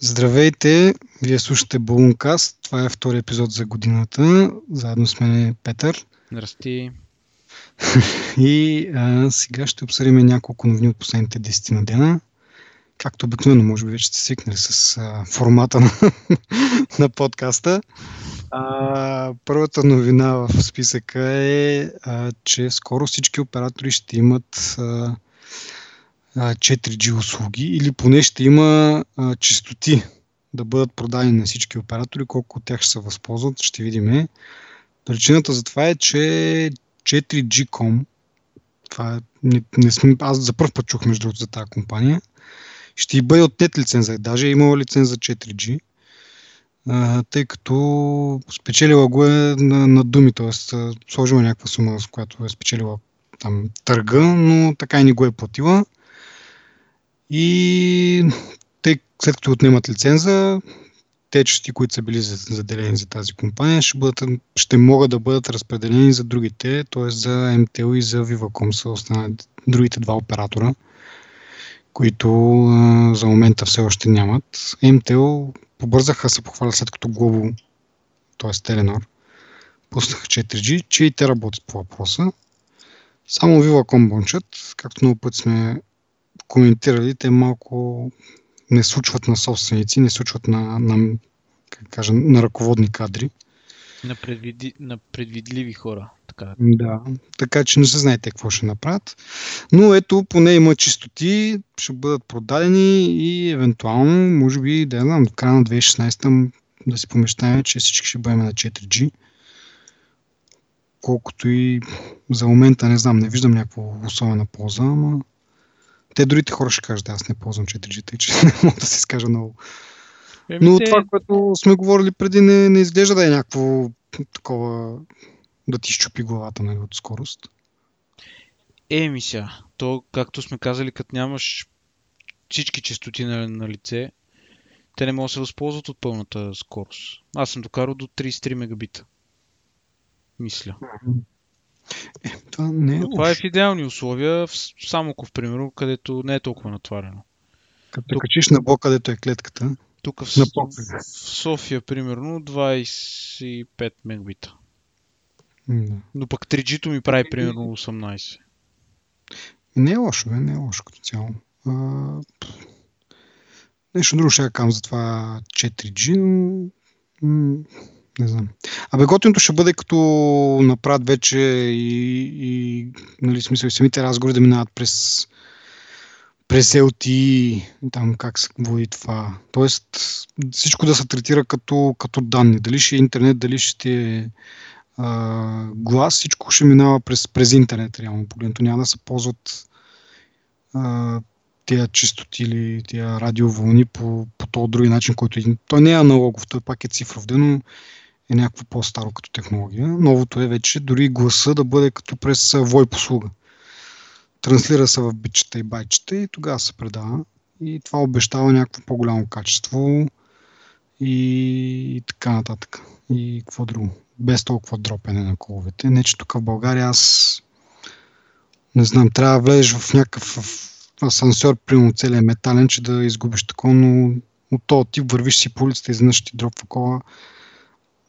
Здравейте! Вие слушате Балункаст. Това е втори епизод за годината. Заедно с мен е Петър. Здрасти. И а, сега ще обсъдим няколко новини от последните 10 на дена. Както обикновено, може би вече сте свикнали с а, формата на, на подкаста. А, първата новина в списъка е, а, че скоро всички оператори ще имат а, 4G услуги или поне ще има а, чистоти да бъдат продани на всички оператори, колко от тях ще се възползват, ще видим. Причината за това е, че 4G.com, това е, не, не сме, аз за първ път чух между другото за тази компания, ще и бъде отнет лиценза. Даже е имала лиценз за 4G, а, тъй като спечелила го е на, на думи, т.е. сложила някаква сума, с която е спечелила там търга, но така и не го е платила. И те, след като отнемат лиценза, те части, които са били заделени за тази компания, ще, бъдат, ще могат да бъдат разпределени за другите, т.е. за MTL и за Viva.com са останали другите два оператора, които а, за момента все още нямат. MTL побързаха се похваля след като Globo, т.е. Telenor, пуснаха 4G, че и те работят по въпроса. Само Viva.com бончат, както много път сме коментирали, те малко не случват на собственици, не случват на, на, как кажа, на ръководни кадри. На, предвиди, на предвидливи хора. Така. Да, така че не се знаете какво ще направят. Но ето, поне има чистоти, ще бъдат продадени и евентуално, може би, да знам, до края на 2016 да си помещаме, че всички ще бъдем на 4G. Колкото и за момента не знам, не виждам някаква особена полза, ама те другите хора ще кажат, аз не ползвам 4G, тъй че не мога да се изкажа много. Еми Но те... това, което сме говорили преди, не, не изглежда да е някакво такова да ти щупи главата нали, от скорост. Еми сега, то както сме казали, като нямаш всички частоти на, на лице, те не могат да се възползват от пълната скорост. Аз съм докарал до 33 мегабита. Мисля. Е, това не е Но това е в идеални условия, в Самоков, примерно, където не е толкова натварено. Като Тук... качиш на блок, където е клетката. Тук в, на в София, примерно, 25 мегабита. Да. Но пък 3G-то ми прави примерно 18. Не е лошо, не е лошо като цяло. А, нещо друго ще я кам за това 4G, но не знам. Абе, готиното ще бъде като направят вече и, и нали, смисъл, самите разговори да минават през през LTE, там как се води това. Тоест всичко да се третира като, като данни. Дали ще е интернет, дали ще е глас, всичко ще минава през, през интернет, реално погледнато. Няма да се ползват тия чистоти или тия радиовълни по, по този други начин, който е. Той не е аналогов, той пак е цифров, но е някакво по-старо като технология. Новото е вече дори гласа да бъде като през VoIP услуга. Транслира се в бичета и байчета и тогава се предава. И това обещава някакво по-голямо качество и, и така нататък. И какво друго? Без толкова дропене на коловете. Не, че тук в България аз не знам, трябва да влезеш в някакъв асансьор, примерно целият метален, че да изгубиш такова, но от този тип вървиш си по улицата и изведнъж ти дропва кола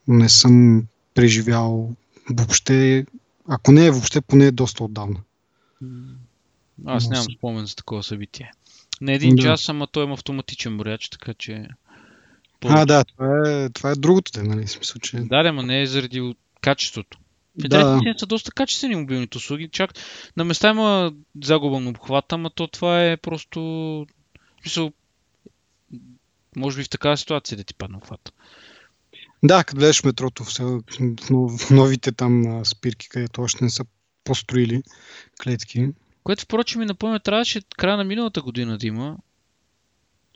не съм преживял въобще, ако не е въобще, поне е доста отдавна. Аз нямам спомен за такова събитие. На един да. час, ама той има автоматичен брояч, така че... А, да, това е, това е другото, нали? Смисъл, че... Да, да, не е заради качеството. Федерациите да. са доста качествени мобилните услуги. Чак на места има загуба на обхвата, ама то това е просто... Смисъл, може би в такава ситуация да ти падне обхвата. Да, като гледаш метрото, в новите там спирки, където още не са построили клетки. Което, впрочем, ми напомня, трябваше края на миналата година да има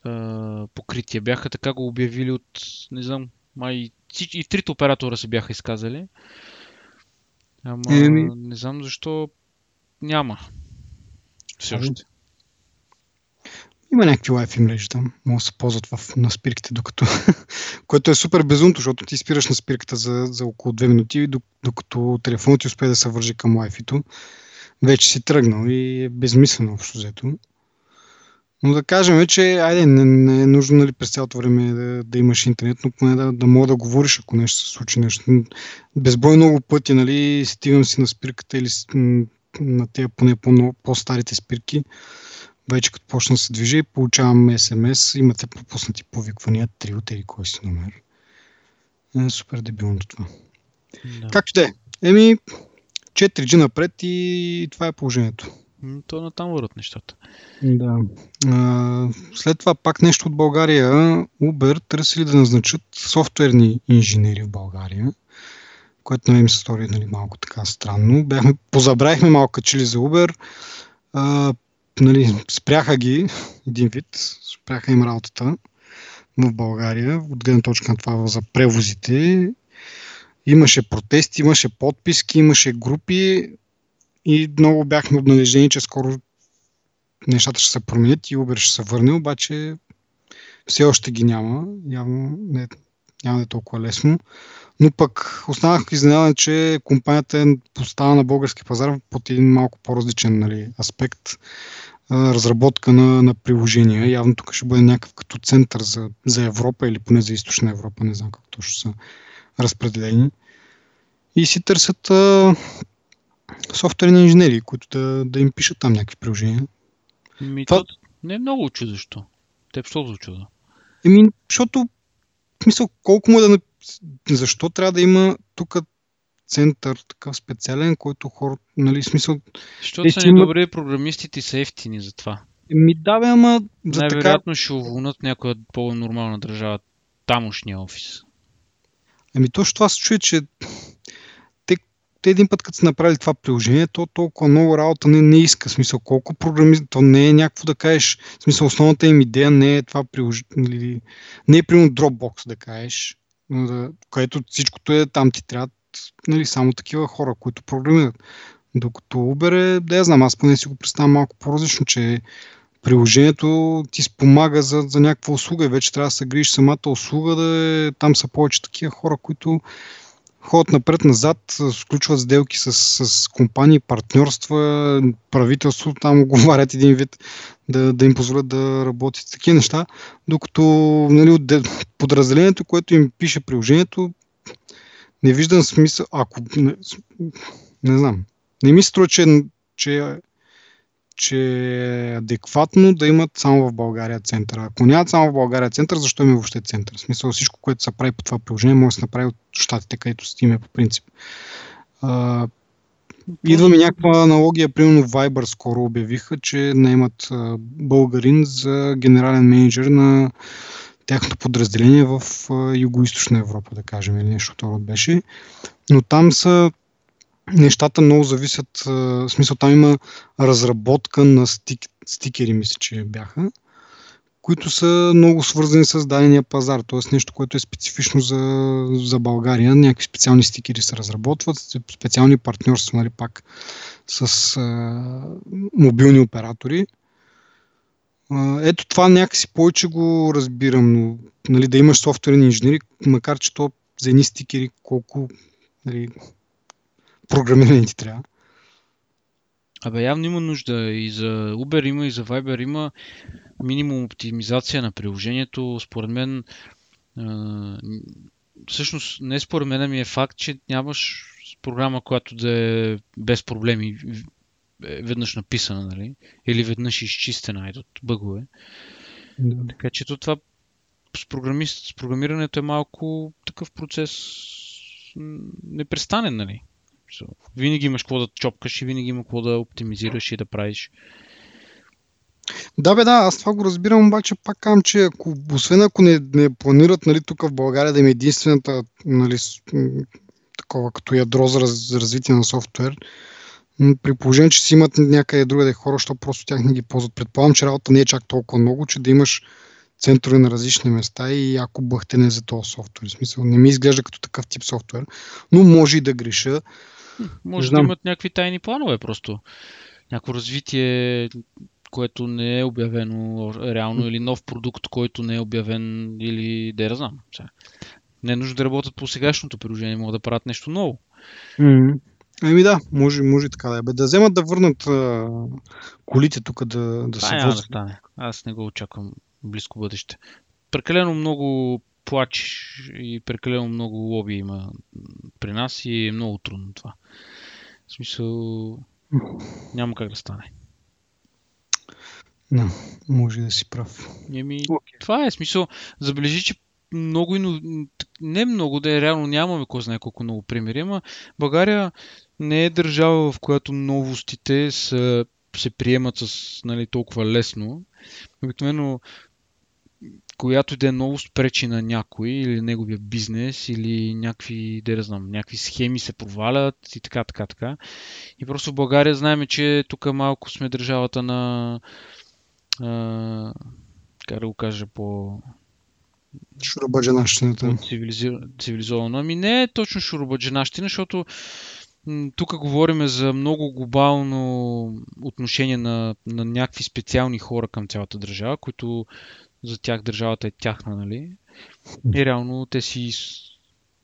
а, покритие. Бяха така го обявили от, не знам, май и трите оператора се бяха изказали. Ама Еми... не знам защо няма. Все още. Има някакви Wi-Fi мрежи там, могат да се ползват в, на спирките, докато, което е супер безумно, защото ти спираш на спирката за, за около 2 минути, докато телефонът ти успее да се вържи към Wi-Fi-то, вече си тръгнал и е безмислено общо взето. Но да кажем, че айде, не, не е нужно нали, през цялото време да, да имаш интернет, но поне да, да мога да говориш, ако нещо се случи нещо. Безброй много пъти, нали, стигам си на спирката или на тези поне по- по-старите спирки. Вече като почна да се движи, получавам СМС, имате пропуснати повиквания, три от или кой си номер. Е, супер дебилното това. Да. Както да е. Еми, 4G напред и това е положението. То на там върват нещата. Да. А, след това пак нещо от България. Uber търсили да назначат софтуерни инженери в България, което на ми се стори нали, малко така странно. Бяхме, позабравихме малко качили за Uber. А, нали, спряха ги един вид, спряха им работата в България, от гледна точка на това за превозите. Имаше протести, имаше подписки, имаше групи и много бяхме обнадеждени, че скоро нещата ще се променят и Uber ще се върне, обаче все още ги няма. Явно не, няма да е толкова лесно. Но пък останах изненадан, че компанията е поставена на български пазар под един малко по-различен нали, аспект. Разработка на, на приложения. Явно тук ще бъде някакъв като център за, за Европа или поне за източна Европа. Не знам как точно са разпределени. И си търсят а, софтуерни инженери, които да, да им пишат там някакви приложения. Ми, Това... не е много чудещо. Те що за чудо? Еми, защото, мисъл, колко му е да... Защо трябва да има тук център, такъв специален, който хора, нали, смисъл... Защото са имат... добри програмистите и са ефтини за това. Ми да, бе, ама... За Най-вероятно така... ще уволнат някоя по-нормална държава, тамошния офис. Ами точно това се чуе, че те един път, като са направили това приложение, то толкова много работа не, не иска. Смисъл, колко програми, то не е някакво да кажеш. Смисъл, основната им идея не е това приложение. Нали, не е примерно Dropbox да кажеш, което всичкото е там ти трябва нали, само такива хора, които програмират. Докато Uber е, да я знам, аз поне си го представям малко по-различно, че приложението ти спомага за, за някаква услуга и вече трябва да се грижиш самата услуга, да е, там са повече такива хора, които ходят напред-назад, сключват сделки с, с компании, партньорства, правителство, там оговарят един вид да, да им позволят да работят такива неща, докато нали, от подразделението, което им пише приложението, не виждам смисъл, ако не, не знам, не ми струва, че, че че е адекватно да имат само в България център. Ако нямат само в България център, защо има въобще център? В смисъл всичко, което се прави по това приложение, може да се направи от щатите, където си има по принцип. А, идва ми някаква аналогия, примерно Viber скоро обявиха, че наймат българин за генерален менеджер на тяхното подразделение в Юго-Источна Европа, да кажем, или нещо това беше. Но там са нещата много зависят. В смисъл, там има разработка на стик, стикери, мисля, че бяха, които са много свързани с дадения пазар. Т.е. нещо, което е специфично за, за България. Някакви специални стикери се разработват, специални партньорства, нали, пак с а, мобилни оператори. Ето това някакси повече го разбирам, но нали, да имаш софтуерни инженери, макар че то за едни стикери колко нали, програмиране ти трябва. Абе, явно има нужда и за Uber има, и за Viber има минимум оптимизация на приложението. Според мен, всъщност не според мен ми е факт, че нямаш програма, която да е без проблеми е веднъж написана, нали? Или веднъж изчистена от бъгове. Да. Така че това с, програмист, с програмирането е малко такъв процес непрестанен, нали? Винаги имаш какво да чопкаш и винаги има какво да оптимизираш и да правиш. Да, бе, да, аз това го разбирам, обаче пак казвам, че ако, освен ако не, не планират нали, тук в България да има единствената нали, такова като ядро за, раз, за развитие на софтуер, при положение, че си имат някъде другаде хора, защото просто тях не ги ползват. Предполагам, че работа не е чак толкова много, че да имаш центрове на различни места и ако бъхтене за този софтуер. В смисъл, не ми изглежда като такъв тип софтуер, но може и да греша. Може да имат някакви тайни планове просто. Някакво развитие, което не е обявено реално или нов продукт, който не е обявен или да я знам. Не е нужно да работят по сегашното приложение, могат да правят нещо ново. Mm-hmm. Еми да, може, може така да е. Бе, да вземат да върнат а, колите тук да, да се няма да возят. стане. Аз не го очаквам близко бъдеще. Прекалено много плач и прекалено много лоби има при нас и е много трудно това. В смисъл, няма как да стане. Да, може да си прав. Еми, Окей. това е смисъл. Забележи, че много, не много, да е реално нямаме кой знае колко много примери, ама България не е държава, в която новостите са, се приемат с нали, толкова лесно. Обикновено, която да е новост пречи на някой или неговия бизнес или някакви, да я знам, някакви схеми се провалят и така, така, така. И просто в България знаем, че тук малко сме държавата на а, как да го кажа по Шурабаджанащината. цивилизовано. Ами не е точно шурубаджанащина, защото тук говорим за много глобално отношение на, на някакви специални хора към цялата държава, които за тях държавата е тяхна, нали? И реално те си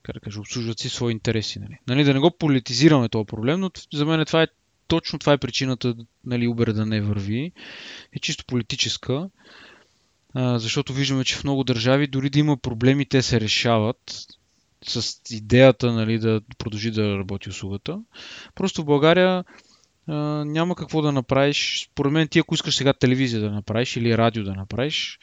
как да кажа, обслужват си свои интереси. Нали? нали? Да не го политизираме този проблем, но за мен това е точно това е причината нали, Uber да не върви. Е чисто политическа. А, защото виждаме, че в много държави дори да има проблеми, те се решават с идеята нали, да продължи да работи услугата. Просто в България а, няма какво да направиш. Според мен ти ако искаш сега телевизия да направиш или радио да направиш,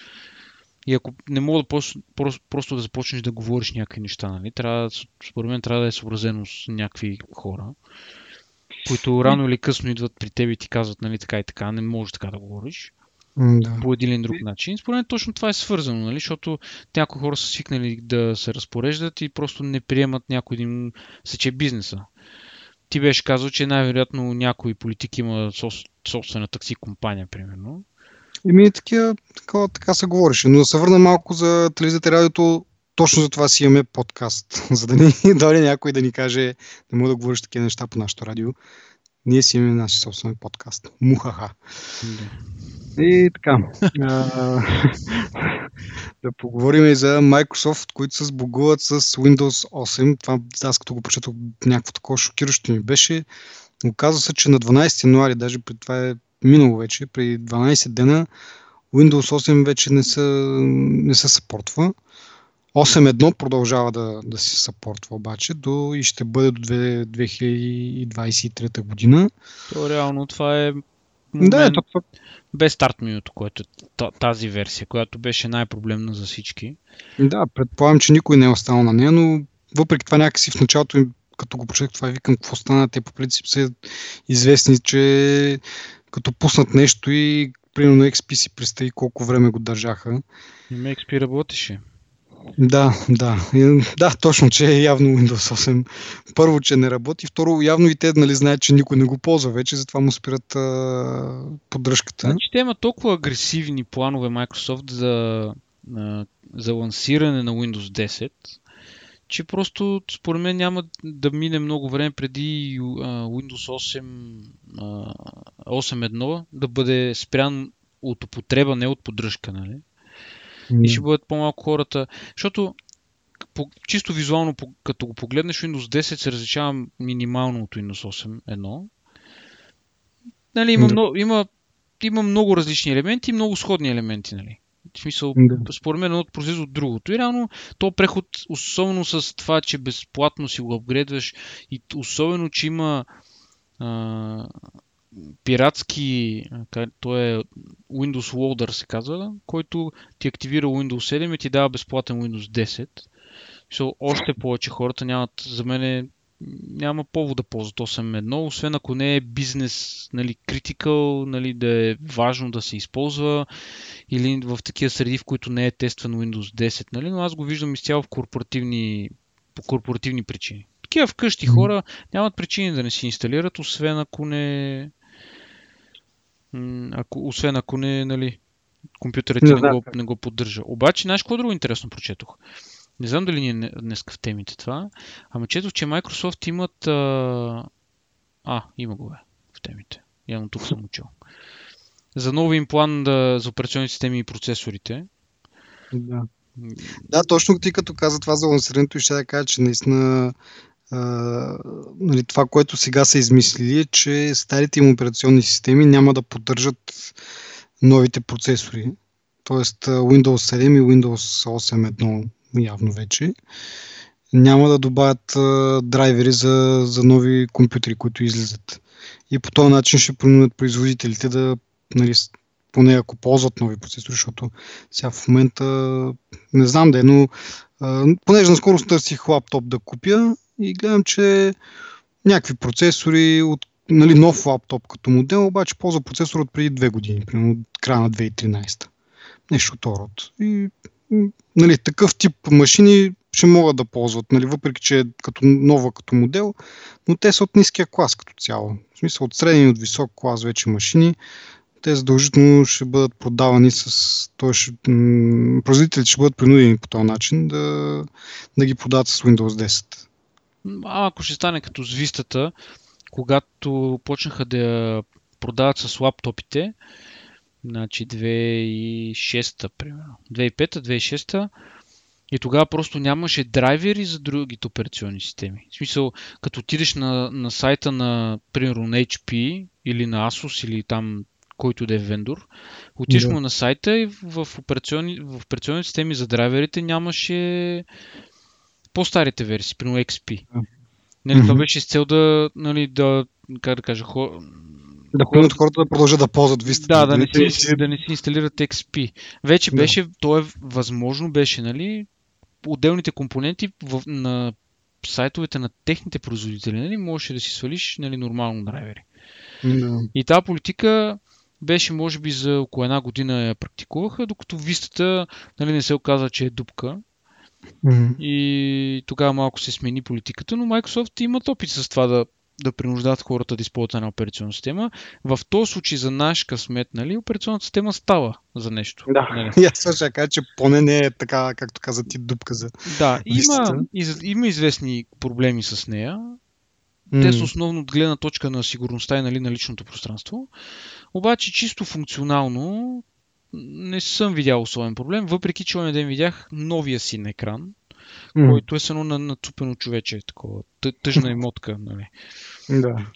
и ако не мога да пос- просто, просто да започнеш да говориш някакви неща, нали, трябва, според мен трябва да е съобразено с някакви хора, които рано или късно идват при теб и ти казват, нали, така и така, не можеш така да говориш Да. по един или друг начин. Според мен точно това е свързано, нали? защото някои хора са свикнали да се разпореждат и просто не приемат някой да им сече бизнеса. Ти беше казал, че най-вероятно някой политик има собствена такси компания, примерно. Еми, такива, така, така се говореше. Но да се върна малко за телевизията и радиото. Точно за това си имаме подкаст. За да ни дойде някой да ни каже, не мога да говориш такива неща по нашото радио. Ние си имаме нашия собствен подкаст. Мухаха. И така. да поговорим и за Microsoft, които се сбогуват с Windows 8. Това аз като го прочетох някакво такова шокиращо ми беше. Оказва се, че на 12 януари, даже при това е минало вече, при 12 дена Windows 8 вече не се, не се съпортва. 8.1 продължава да, да се съпортва обаче до, и ще бъде до две- 2023 година. То реално това е Да, ето, това, без старт менюто, което е та- тази версия, която беше най-проблемна за всички. Да, предполагам, че никой не е останал на нея, но въпреки това някакси в началото им, като го прочетох това, викам какво стана. Те по принцип са известни, че като пуснат нещо и примерно XP си представи колко време го държаха. И XP работеше. Да, да. Да, точно, че е явно Windows 8. Първо, че не работи. Второ, явно и те нали, знаят, че никой не го ползва вече, затова му спират а, поддръжката. Значи те имат толкова агресивни планове Microsoft за, а, за лансиране на Windows 10, че просто според мен няма да мине много време преди а, Windows 8, а, 8.1 да бъде спрян от употреба, не от поддръжка, нали? И ще бъдат по-малко хората. Защото по, чисто визуално, по, като го погледнеш, Windows 10 се различава минимално от Windows 8.1. Нали, има, Да. много, има, има много различни елементи и много сходни елементи. Нали. В смисъл, Да. според мен едното произлиза от другото. И реално то преход, особено с това, че безплатно си го апгрейдваш и особено, че има а, пиратски, то е Windows Loader се казва, който ти активира Windows 7 и ти дава безплатен Windows 10. So, още повече хората нямат, за мен няма повод да ползват 8.1, освен ако не е бизнес, нали, critical, нали, да е важно да се използва или в такива среди, в които не е тестван Windows 10, нали, но аз го виждам изцяло в корпоративни, по корпоративни причини. Такива вкъщи хора нямат причини да не си инсталират, освен ако не ако, освен ако не, нали, компютърът ти Не не, го, не го поддържа. Обаче, знаеш какво друго интересно прочетох? Не знам дали ни е днес в темите това, ама четох, че Microsoft имат... А, а има го бе в темите. Явно тук съм учил. За нови им план да, за операционни системи и процесорите. Да. да, точно ти като каза това за лансирането и ще да кажа, че наистина нали, това, което сега са измислили е, че старите им операционни системи няма да поддържат новите процесори. Тоест Windows 7 и Windows 8.1 явно вече няма да добавят а, драйвери за, за нови компютри, които излизат. И по този начин ще принудят производителите да, нали, поне ако ползват нови процесори, защото сега в момента не знам да е, но а, понеже наскоро търсих лаптоп да купя и гледам, че някакви процесори от нали, нов лаптоп като модел, обаче ползва процесор от преди две години, примерно от края на 2013. Нещо от род. И нали, такъв тип машини ще могат да ползват, нали, въпреки че е като нова като модел, но те са от ниския клас като цяло. В смисъл от среден и от висок клас вече машини, те задължително ще бъдат продавани с... Ще, производителите ще бъдат принудени по този начин да, да ги продават с Windows 10. А, ако ще стане като Vista, когато почнаха да я продават с лаптопите, значи 2006 примерно, 2005-2006 и тогава просто нямаше драйвери за другите операционни системи. В смисъл, като отидеш на, на сайта на, примерно, на HP или на Asus или там който да е вендор, отидеш да. му на сайта и в операционни, в операционни системи за драйверите нямаше по-старите версии, примерно XP. Нали, mm-hmm. Това беше с цел да, нали, да, как да кажа, хор... Да принудят хората да продължат да ползват Vista. Да, да не, си, да не си инсталират XP. Вече да. беше, то е възможно беше, нали, отделните компоненти в, на сайтовете на техните производители, нали, можеше да си свалиш нали, нормално драйвери. Да. И тази политика беше, може би, за около една година я практикуваха, докато вистата нали, не се оказа, че е дупка. Mm-hmm. И тогава малко се смени политиката, но Microsoft имат опит с това да да принуждават хората да използват една операционна система. В този случай за наш късмет, нали, операционната система става за нещо. Да, нали? аз също кажа, че поне не е така, както каза ти, дупка за Да, има, из, има известни проблеми с нея. Mm. Те са основно от гледна точка на сигурността и нали, на личното пространство. Обаче чисто функционално не съм видял особен проблем, въпреки че ден видях новия си на екран, mm. който е само на нацупено човече, такова, тъжна емотка. Нали. Да.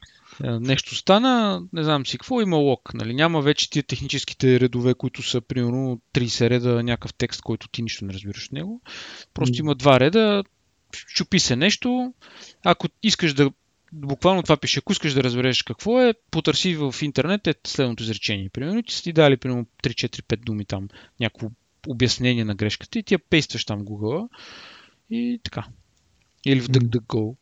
Е, нещо стана, не знам си какво, има лог. Нали? Няма вече тия техническите редове, които са примерно 30 реда някакъв текст, който ти нищо не разбираш от него. Просто mm. има два реда, чупи се нещо. Ако искаш да буквално това пише, ако искаш да разбереш какво е, потърси в интернет е следното изречение. Примерно ти си ти дали примерно 3-4-5 думи там, някакво обяснение на грешката и ти я пействаш там Google и така. Или в DuckDuckGo.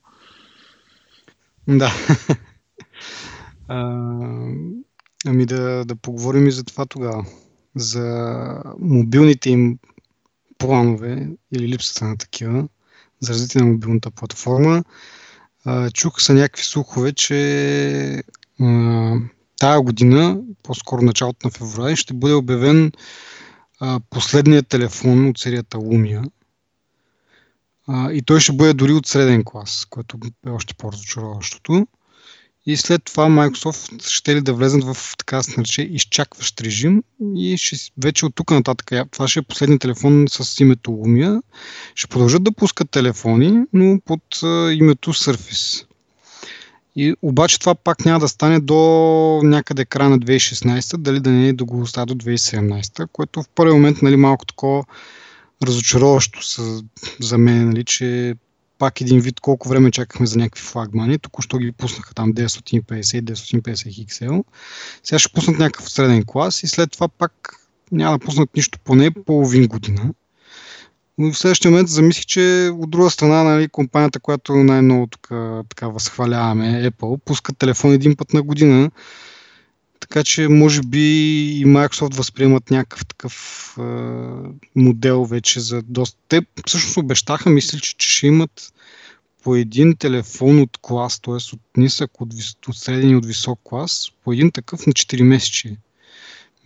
Да. а, ами да, да поговорим и за това тогава. За мобилните им планове или липсата на такива за развитие на мобилната платформа. Чуха са някакви слухове, че а, тая година, по-скоро началото на февруари, ще бъде обявен а, последният телефон от серията Lumia, а, и той ще бъде дори от среден клас, което е още по-разочароващото. И след това Microsoft ще ли да влезнат в така се нарече изчакващ режим и ще, вече от тук нататък, това ще е последният телефон с името Lumia. Ще продължат да пускат телефони, но под а, името Surface. И, обаче това пак няма да стане до някъде края на 2016, дали да не е да го до 2017, което в първи момент нали, малко такова разочароващо за мен, нали, че пак един вид колко време чакахме за някакви флагмани. Току-що ги пуснаха там 950 и 950 XL. Сега ще пуснат някакъв среден клас и след това пак няма да пуснат нищо поне половин година. Но в следващия момент замислих, че от друга страна нали, компанията, която най-много тук, така възхваляваме, Apple, пускат телефон един път на година така че може би и Microsoft възприемат някакъв такъв е, модел вече за доста. Те всъщност обещаха, мисля, че, че ще имат по един телефон от клас, т.е. от нисък, от, от среден и от висок клас, по един такъв на 4 месечи.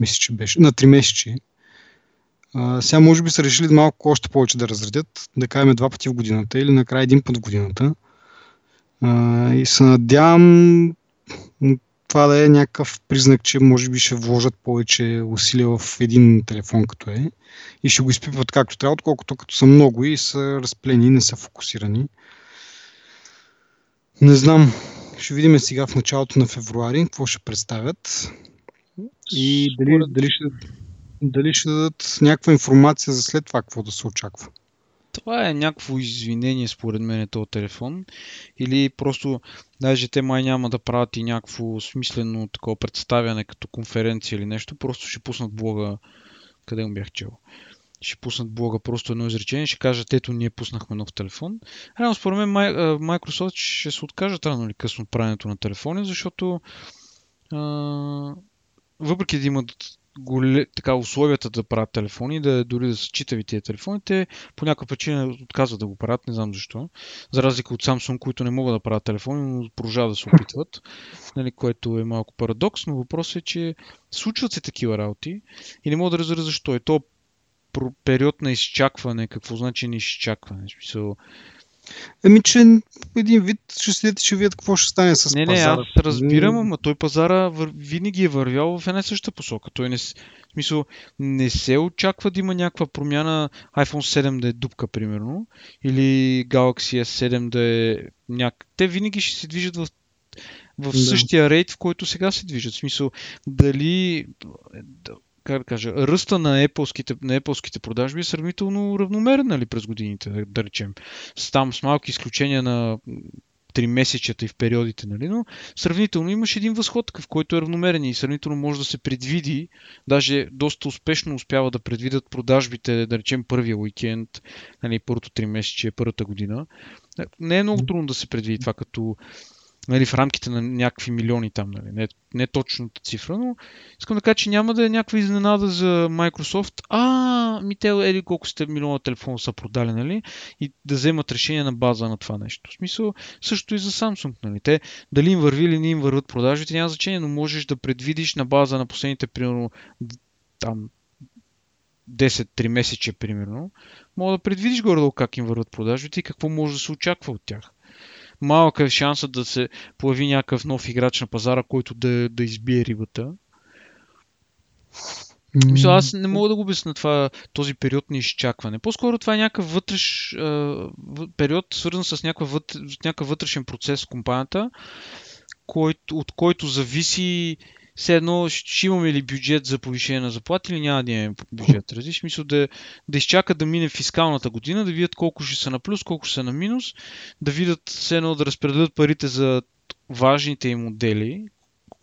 Мисля, че беше. На 3 месечи. А, сега може би са решили малко още повече да разредят, да кажем два пъти в годината или накрая един път в годината. А, и се надявам това да е някакъв признак, че може би ще вложат повече усилия в един телефон като е и ще го изпипват както трябва, отколкото като са много и са разплени и не са фокусирани. Не знам. Ще видим сега в началото на февруари какво ще представят. И дали, дали, ще, дали ще дадат някаква информация за след това какво да се очаква. Това е някакво извинение според мен този телефон. Или просто, даже те май няма да правят и някакво смислено такова представяне като конференция или нещо. Просто ще пуснат блога, къде му бях чел. Ще пуснат блога просто едно изречение, ще кажат, ето ние пуснахме нов телефон. Рано според мен Microsoft ще се откажат рано или късно от правенето на телефони, защото а, въпреки да имат голе, така, условията да правят телефони, да дори да са читави тия телефони, те по някаква причина отказват да го правят, не знам защо. За разлика от Samsung, които не могат да правят телефони, но продължават да се опитват, нали, което е малко парадокс, но въпросът е, че случват се такива работи и не мога да разбера защо. Е то период на изчакване, какво значи на изчакване? В смисъл, Еми, че един вид ще следите, ще видят какво ще стане с не, пазара. Не, аз разбирам, ама той пазара вър... винаги е вървял в една съща посока. Той не, смисъл, не се очаква да има някаква промяна iPhone 7 да е дупка, примерно, или Galaxy S7 да е няк... Те винаги ще се движат в в да. същия рейд, в който сега се движат. В смисъл, дали как да кажа, ръста на Apple-ските, на Apple-ските продажби е сравнително равномерен нали, през годините, да, да речем. Там с малки изключения на три месечета и в периодите, нали, но сравнително имаш един възход, в който е равномерен и сравнително може да се предвиди, даже доста успешно успява да предвидят продажбите, да речем първия уикенд, нали, първото три месече, първата година. Не е много трудно да се предвиди това като нали, в рамките на някакви милиони там, нали, не, не точната цифра, но искам да кажа, че няма да е някаква изненада за Microsoft. А, ми те еди колко сте милиона телефона са продали, нали, и да вземат решение на база на това нещо. В смисъл, също и за Samsung, нали, те дали им върви или не им върват продажбите, няма значение, но можеш да предвидиш на база на последните, примерно, там 10-3 месече, примерно, мога да предвидиш горе как им върват продажбите и какво може да се очаква от тях малък е шансът да се появи някакъв нов играч на пазара, който да, да избие рибата. Мисля, аз не мога да го обясня това, този период на изчакване. По-скоро това е някакъв вътреш, период, свързан с някакъв, вътре, някакъв вътрешен процес в компанията, който, от който зависи все едно ще имаме ли бюджет за повишение на заплати или няма да имаме бюджет. Различ, мисля да, да изчакат да мине фискалната година, да видят колко ще са на плюс, колко ще са на минус, да видят все едно да разпределят парите за важните им модели,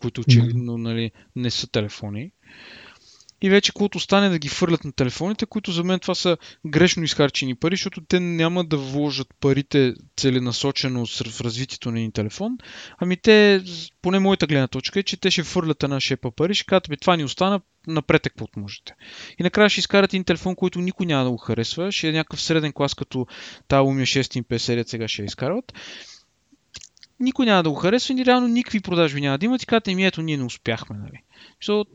които очевидно нали, не са телефони и вече каквото стане да ги фърлят на телефоните, които за мен това са грешно изхарчени пари, защото те няма да вложат парите целенасочено в развитието на един телефон, ами те, поне моята гледна точка е, че те ще фърлят една шепа пари, ще кажат, това ни остана, напред е каквото можете. И накрая ще изкарат един телефон, който никой няма да го харесва, ще е някакъв среден клас, като тази Lumia 650 сега ще я изкарват никой няма да го харесва и реално никакви продажби няма да имат и казват, ми ето ние не успяхме. Нали. Защото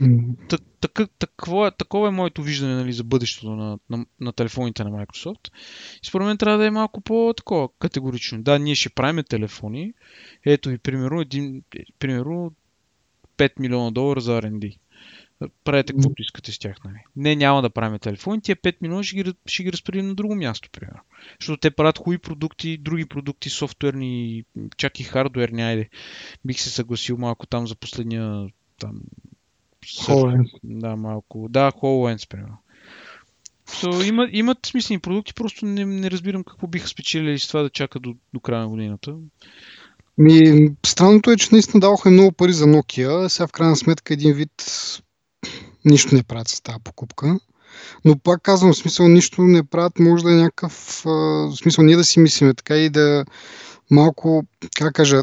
так, так, такова, такова е моето виждане нали, за бъдещето на, на, на телефоните на Microsoft. И според мен трябва да е малко по-такова категорично. Да, ние ще правим телефони. Ето ви примерно, един, примерно 5 милиона долара за R&D. Правете каквото искате с тях. Нали. Не, няма да правим телефони. Тия 5 милиона ще ги, ще ги разпределим на друго място, примерно. Защото те правят хубави продукти, други продукти, софтуерни, чак и хардуерни. Айде, бих се съгласил малко там за последния там, HoloLens. Да, малко. Да, HoloLens, примерно. So, има, имат смислени продукти, просто не, не разбирам какво биха спечелили с това да чакат до, до края на годината. Ми, странното е, че наистина даваха много пари за Nokia, сега в крайна сметка един вид нищо не правят с тази покупка. Но пак казвам, в смисъл нищо не правят, може да е някакъв, в смисъл ние да си мислиме така и да малко, как кажа,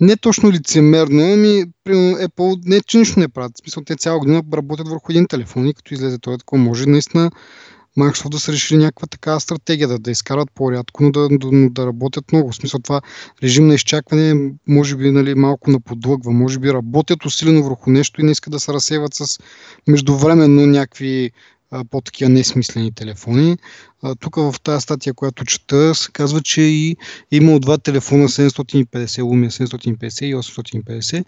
не точно лицемерно, ами примерно Apple не че нищо не правят. В смисъл, те цяла година работят върху един телефон и като излезе той такова, може наистина Microsoft да са решили някаква така стратегия, да, да изкарват по-рядко, но да, да, да работят много. В смисъл това режим на изчакване може би нали, малко наподлъгва, може би работят усилено върху нещо и не искат да се разсеват с междувременно някакви по-такива несмислени телефони. А, тук в тази статия, която чета, се казва, че и има два телефона 750, Lumia 750 и 850.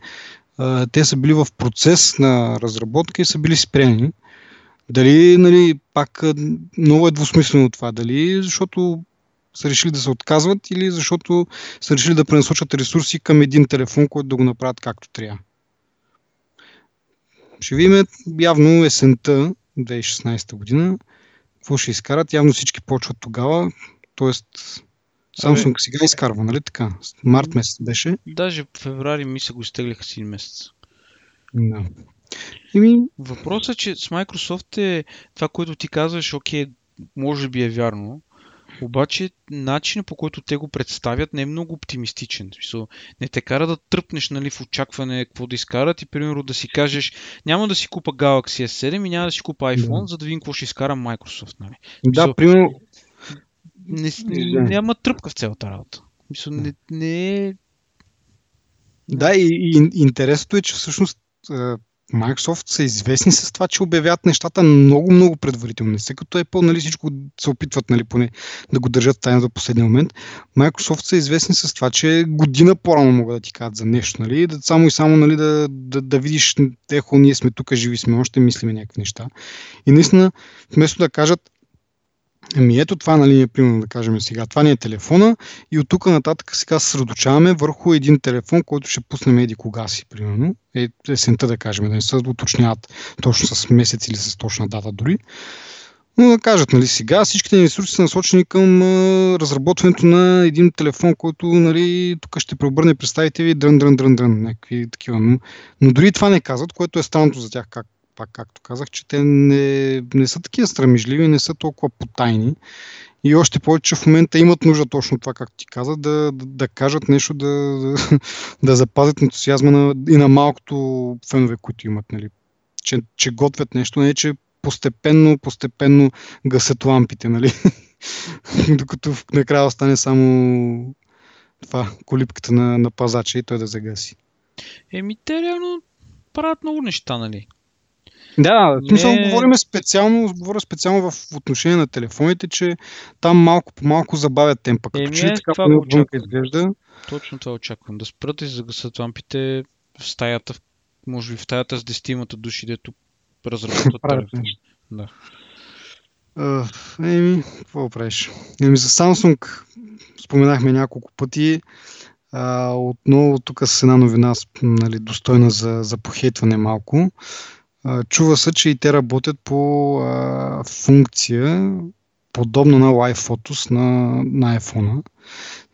А, те са били в процес на разработка и са били спрени. Дали, нали, пак много е двусмислено това, дали, защото са решили да се отказват или защото са решили да пренасочат ресурси към един телефон, който да го направят както трябва. Ще видим явно есента 2016 година. Какво ще изкарат? Явно всички почват тогава. Тоест, Samsung Абе... сега изкарва, нали така? Март месец беше. Даже в феврари ми се го изтеглиха си месец. Да. Ими... Въпросът е, че с Microsoft е това, което ти казваш, окей, може би е вярно, обаче начинът по който те го представят не е много оптимистичен. Не те кара да тръпнеш нали, в очакване какво да изкарат и примерно да си кажеш няма да си купа Galaxy S7 и няма да си купа iPhone, да. за да видим какво ще изкара Microsoft. Нали. Да, Мисъл, примерно... Не, не, няма тръпка в цялата работа. Мисъл, не, не е... Да, и, и интересното е, че всъщност Microsoft са известни с това, че обявяват нещата много, много предварително. Не са като Apple, нали, всичко се опитват нали, поне да го държат тайна за последния момент. Microsoft са известни с това, че година по-рано могат да ти кажат за нещо. Нали, да, само и само нали, да, да, да видиш, ехо, ние сме тук, живи сме, още мислиме някакви неща. И наистина, вместо да кажат, Ами ето това, нали, примерно да кажем сега, това ни е телефона и от тук нататък сега се съсредоточаваме върху един телефон, който ще пуснем еди кога си, примерно, е, есента да кажем, да не се уточняват точно с месец или с точна дата дори. Но да кажат, нали, сега всичките ни ресурси са насочени към а, разработването на един телефон, който нали, тук ще преобърне представите ви дрън, дрън, дрън, дрън, някакви такива. Но, но дори това не казват, което е странното за тях, как, пак както казах, че те не, не са такива страмежливи, не са толкова потайни. И още повече в момента имат нужда точно това, както ти каза, да, да, да кажат нещо, да, да, да запазят ентусиазма на, и на малкото фенове, които имат. Нали. Че, че готвят нещо, не че постепенно, постепенно гасят лампите, нали? Докато накрая остане само това, колипката на, на пазача и той да загаси. Еми, те реално правят много неща, нали? Да, не... смисъл, говорим специално, говоря специално в отношение на телефоните, че там малко по малко забавят темпа. Като че така това отвън изглежда. Точно това очаквам. Да спрат и загасат лампите в стаята, може би в стаята с дестимата души, дето разработват телефон. Да. Uh, еми, какво правиш? Еми за Samsung споменахме няколко пъти. Uh, отново тук с една новина нали, достойна за, за похейтване малко. Чува се, че и те работят по а, функция, подобна на Live Photos на, на iPhone.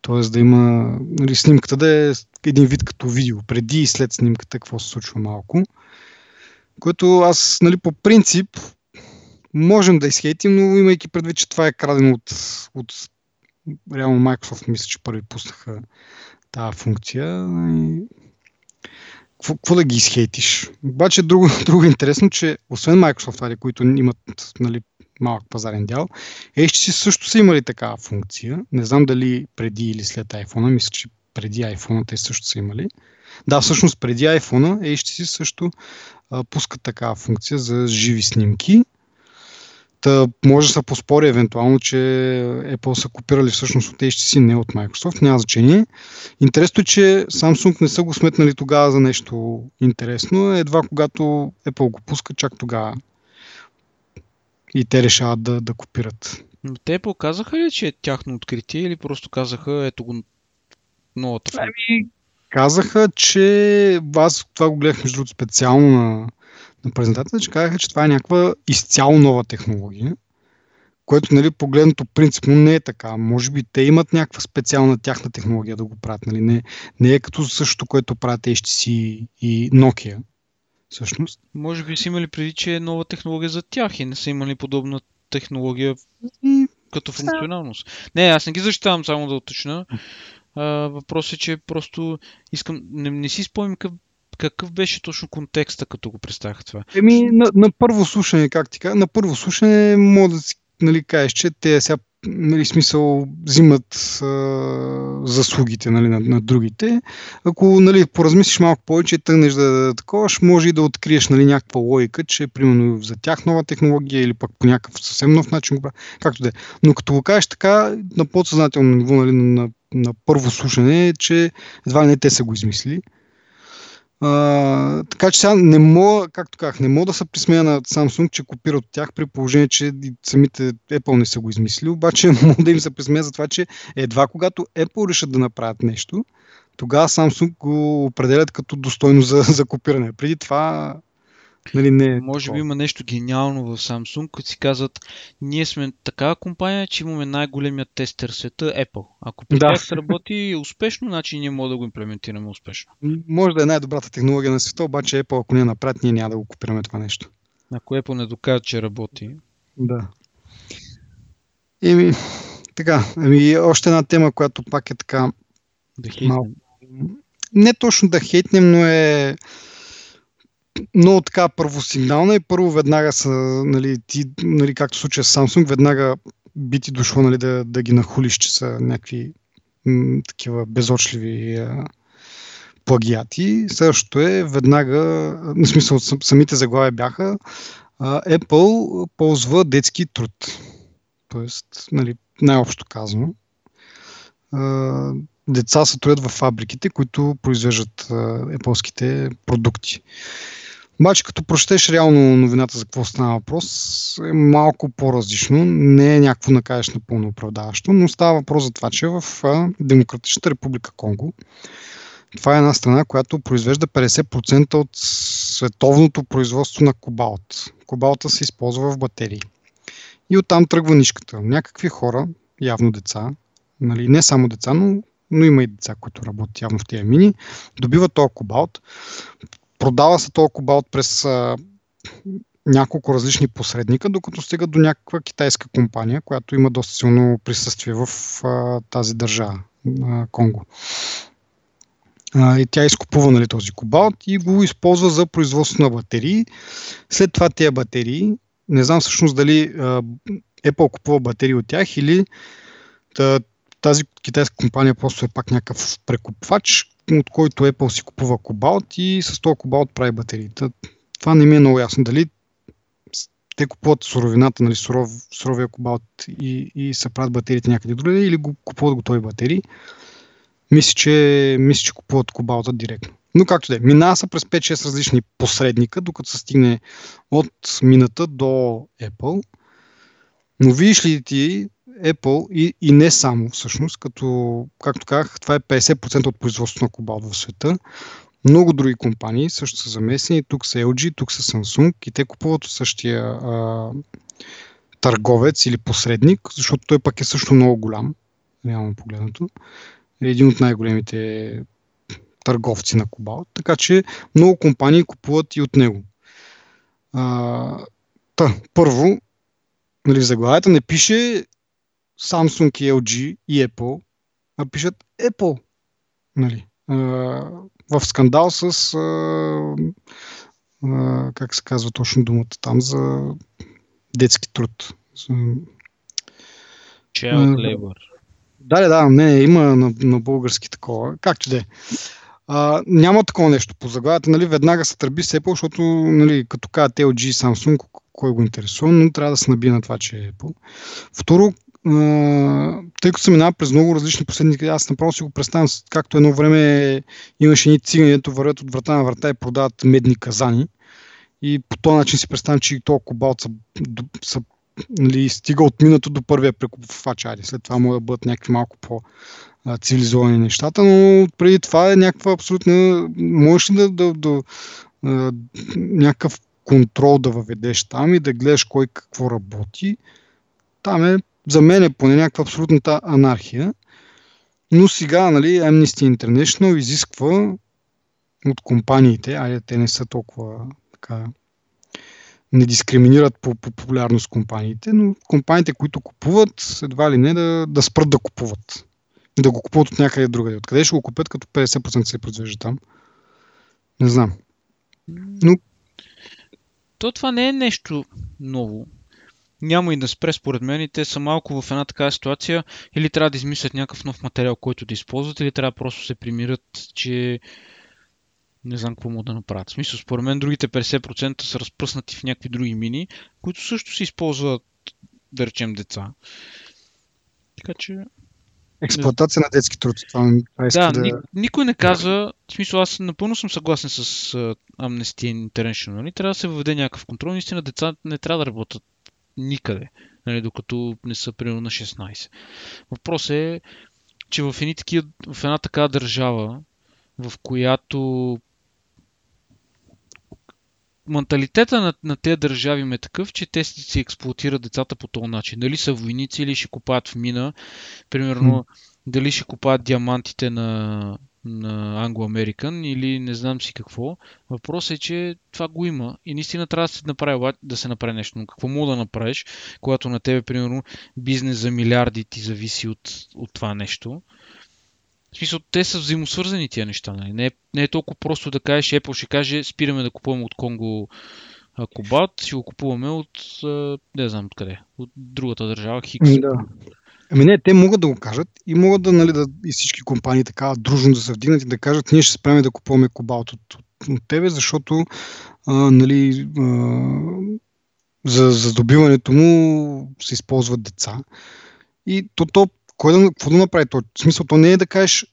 Тоест да има нали, снимката да е един вид като видео, преди и след снимката, какво се случва малко. Което аз, нали, по принцип, можем да изхейтим, но имайки предвид, че това е крадено от, от реално Microsoft, мисля, че първи пуснаха тази функция. И какво да ги изхейтиш? Обаче друго, друго интересно, че освен Microsoft, нали, които имат нали, малък пазарен дял, HTC също са имали такава функция. Не знам дали преди или след iPhone, мисля, че преди iPhone те също са имали. Да, всъщност преди iPhone HTC също а, пускат такава функция за живи снимки Та може да се поспори евентуално, че Apple са копирали всъщност от HTC, не от Microsoft, няма значение. Интересно е, че Samsung не са го сметнали тогава за нещо интересно, едва когато Apple го пуска, чак тогава и те решават да, да копират. Те показаха ли, че е тяхно откритие или просто казаха, ето го новата? Ами, казаха, че аз това го гледах между другото специално на, на презентацията, че казаха, че това е някаква изцяло нова технология, което нали, погледнато принципно не е така. Може би те имат някаква специална тяхна технология да го правят. Нали? Не, не е като същото, което правят HTC и Nokia. Всъщност. Може би са имали преди, че е нова технология за тях и не са имали подобна технология и... като функционалност. Не, аз не ги защитавам само да уточна. въпросът е, че просто искам. Не, не си спомням какъв какъв беше точно контекста, като го представях това? Еми, на, на първо слушане, как ти кажа, на първо слушане мога да си нали, кажеш, че те сега нали, смисъл взимат а, заслугите нали, на, на другите. Ако нали, поразмислиш малко повече, тъгнеш да, да такова, ще може и да откриеш нали, някаква логика, че примерно за тях нова технология или пък по някакъв съвсем нов начин го правят. Както да е. Но като го кажеш така, на подсъзнателно ниво, нали, на, на първо слушане, че едва не те са го измислили. А, така че сега не мога, както казах, не мога да се присмея на Samsung, че копира от тях, при положение, че самите Apple не са го измислили, обаче мога да им се присмея за това, че едва когато Apple решат да направят нещо, тогава Samsung го определят като достойно за, за копиране. Преди това Нали, не, Може би има нещо гениално в Samsung, които си казват, ние сме такава компания, че имаме най-големият тестер в света Apple. Ако при да. тях сработи успешно, значи ние можем да го имплементираме успешно. Може да е най-добрата технология на света, обаче Apple, ако не направят, ние няма да го копираме това нещо. Ако Apple не докаже, че работи. Да. Еми, така, ами още една тема, която пак е така да малко... Не точно да хейтнем, но е много така първосигнална и първо веднага са, нали, ти, нали, както случая с Samsung, веднага би ти дошло нали, да, да ги нахулиш, че са някакви м- такива безочливи а, плагиати. Същото е веднага, на смисъл самите заглавия бяха а, Apple ползва детски труд. Тоест, нали, най-общо казано. А, деца се троят в фабриките, които произвеждат Apple-ските продукти. Обаче като прочетеш реално новината за какво става въпрос, е малко по-различно. Не е някакво накажеш напълно оправдаващо, но става въпрос за това, че в Демократичната република Конго това е една страна, която произвежда 50% от световното производство на кобалт. Кобалта се използва в батерии. И оттам тръгва нишката. Някакви хора, явно деца, нали, не само деца, но, но има и деца, които работят явно в тези мини, добиват този кобалт, продава се този кобалт през а, няколко различни посредника, докато стига до някаква китайска компания, която има доста силно присъствие в а, тази държава, а, Конго. И тя изкупува нали, този кобалт и го използва за производство на батерии. След това тези батерии, не знам всъщност дали а, Apple купува батерии от тях или тази китайска компания просто е пак някакъв прекупвач, от който Apple си купува кобалт и с този кобалт прави батериите. Това не ми е много ясно. Дали те купуват суровината, нали, суров, суровия кобалт и, и се правят батериите някъде другаде или го купуват готови батерии. Мисля, че, мисля, че купуват кобалта директно. Но както да е, минава се през 5-6 различни посредника, докато се стигне от мината до Apple. Но видиш ли ти, Apple и, и не само всъщност, като, както казах, това е 50% от производството на кобалт в света. Много други компании също са замесени. Тук са LG, тук са Samsung и те купуват от същия а, търговец или посредник, защото той пък е също много голям, реално погледнато. Е един от най-големите търговци на кобалт. Така че много компании купуват и от него. А, та, първо, нали, в заглавията не пише Samsung и LG и Apple, а пишат Apple. Нали? А, в скандал с а, а, как се казва точно думата там за детски труд. Child labor. Да, да, не, има на, на български такова. Както да е. няма такова нещо по заглавията, нали, веднага се тръби с Apple, защото нали, като кажат LG и Samsung, кой го интересува, но трябва да се набие на това, че е Apple. Второ, тъй като се минава през много различни посредники, аз направо си го представям, както едно време имаше едни цигани, ето вървят от врата на врата и продават медни казани. И по този начин си представям, че и толкова кобалт са, са нали, стига от минато до първия прекупвач. Айде, след това могат да бъдат някакви малко по цивилизовани нещата, но преди това е някаква абсолютна... Можеш ли да, да, да, да някакъв контрол да въведеш там и да гледаш кой какво работи. Там е за мен е поне някаква абсолютната анархия. Но сега, нали, Amnesty International изисква от компаниите, айде те не са толкова така, не дискриминират по популярност компаниите, но компаниите, които купуват, едва ли не да, да спрат да купуват. Да го купуват от някъде другаде. Откъде ще го купят, като 50% се произвежда там? Не знам. Но... То това не е нещо ново няма и да спре според мен и те са малко в една такава ситуация или трябва да измислят някакъв нов материал, който да използват или трябва просто се примират, че не знам какво могат да направят. В смисъл, според мен другите 50% са разпръснати в някакви други мини, които също се използват, да речем, деца. Така че... Експлоатация на детски труд. Това, това да, да... Ни, никой не казва, в смисъл аз напълно съм съгласен с Amnesty International. Трябва да се въведе някакъв контрол. Наистина деца не трябва да работят никъде, нали, докато не са примерно на 16. Въпросът е, че в, едни такива, в една такава държава, в която менталитета на, на тези държави е такъв, че те си експлуатират децата по този начин. Дали са войници или ще купаят в мина, примерно mm. дали ще купаят диамантите на, на Anglo-American или не знам си какво. Въпросът е, че това го има и наистина трябва да се направи, да се направи нещо. Но какво мога да направиш, когато на тебе, примерно, бизнес за милиарди ти зависи от, от това нещо? В смисъл, те са взаимосвързани тия неща. Нали? Не, е, не е толкова просто да кажеш, Apple ще каже, спираме да купуваме от Конго Кобат, ще го купуваме от, не знам откъде, от другата държава, Хикс. Да. Ами не, те могат да го кажат и могат да, нали, да и всички компании така дружно да се вдигнат и да кажат, ние ще спреме да купуваме кобалт от, от, от тебе, защото а, нали, а, за, за добиването му се използват деца. И то, то кой да, какво да направи то? В смисъл, то не е да кажеш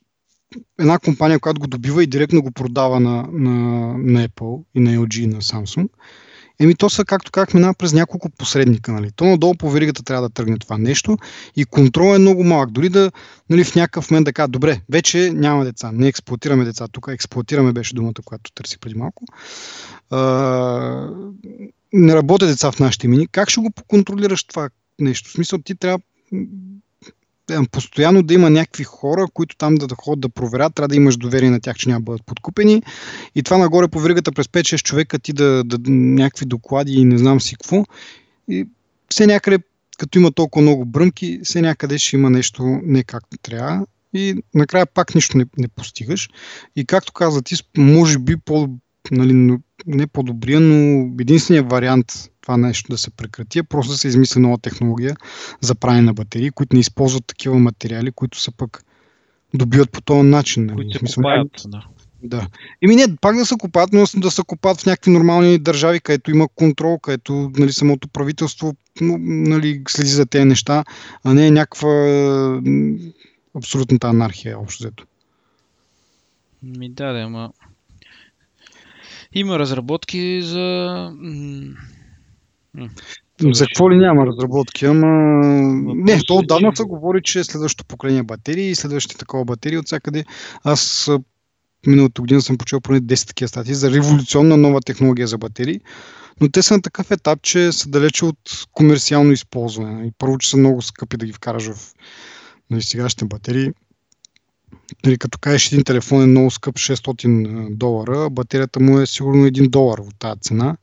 една компания, която го добива и директно го продава на, на, на Apple и на LG и на Samsung. Еми то са, както как минава през няколко посредника. Нали. То надолу по веригата трябва да тръгне това нещо и контрол е много малък. Дори да нали, в някакъв момент да кажа, добре, вече няма деца, не експлуатираме деца. Тук експлуатираме беше думата, която търси преди малко. А, не работят деца в нашите мини. Как ще го контролираш това нещо? В смисъл ти трябва постоянно да има някакви хора, които там да, ходят да проверят, трябва да имаш доверие на тях, че няма да бъдат подкупени. И това нагоре по веригата през 5-6 човека ти да, да, да някакви доклади и не знам си какво. И все някъде, като има толкова много бръмки, все някъде ще има нещо не както трябва. И накрая пак нищо не, не постигаш. И както каза ти, може би по, нали, не по-добрия, но единственият вариант това нещо да се прекрати, е просто да се измисли нова технология за правене на батерии, които не използват такива материали, които са пък добиват по този начин. Нали? Които се купаят, да. Да. Еми не, пак да се купат, но да се купат в някакви нормални държави, където има контрол, където нали, самото правителство нали, следи за тези неща, а не е някаква абсолютната анархия, общо взето. Ми да, да, ама... Има разработки за за какво ли няма разработки, ама... Не, то отдавна се говори, че следващото поколение батерии и следващите такова батерии от всякъде. Аз миналата година съм почел поне 10 такива статии за революционна нова технология за батерии, но те са на такъв етап, че са далече от комерциално използване. И първо, че са много скъпи да ги вкараш в нали, сегашните батерии. Нали, като кажеш един телефон е много скъп 600 долара, батерията му е сигурно 1 долар от тази цена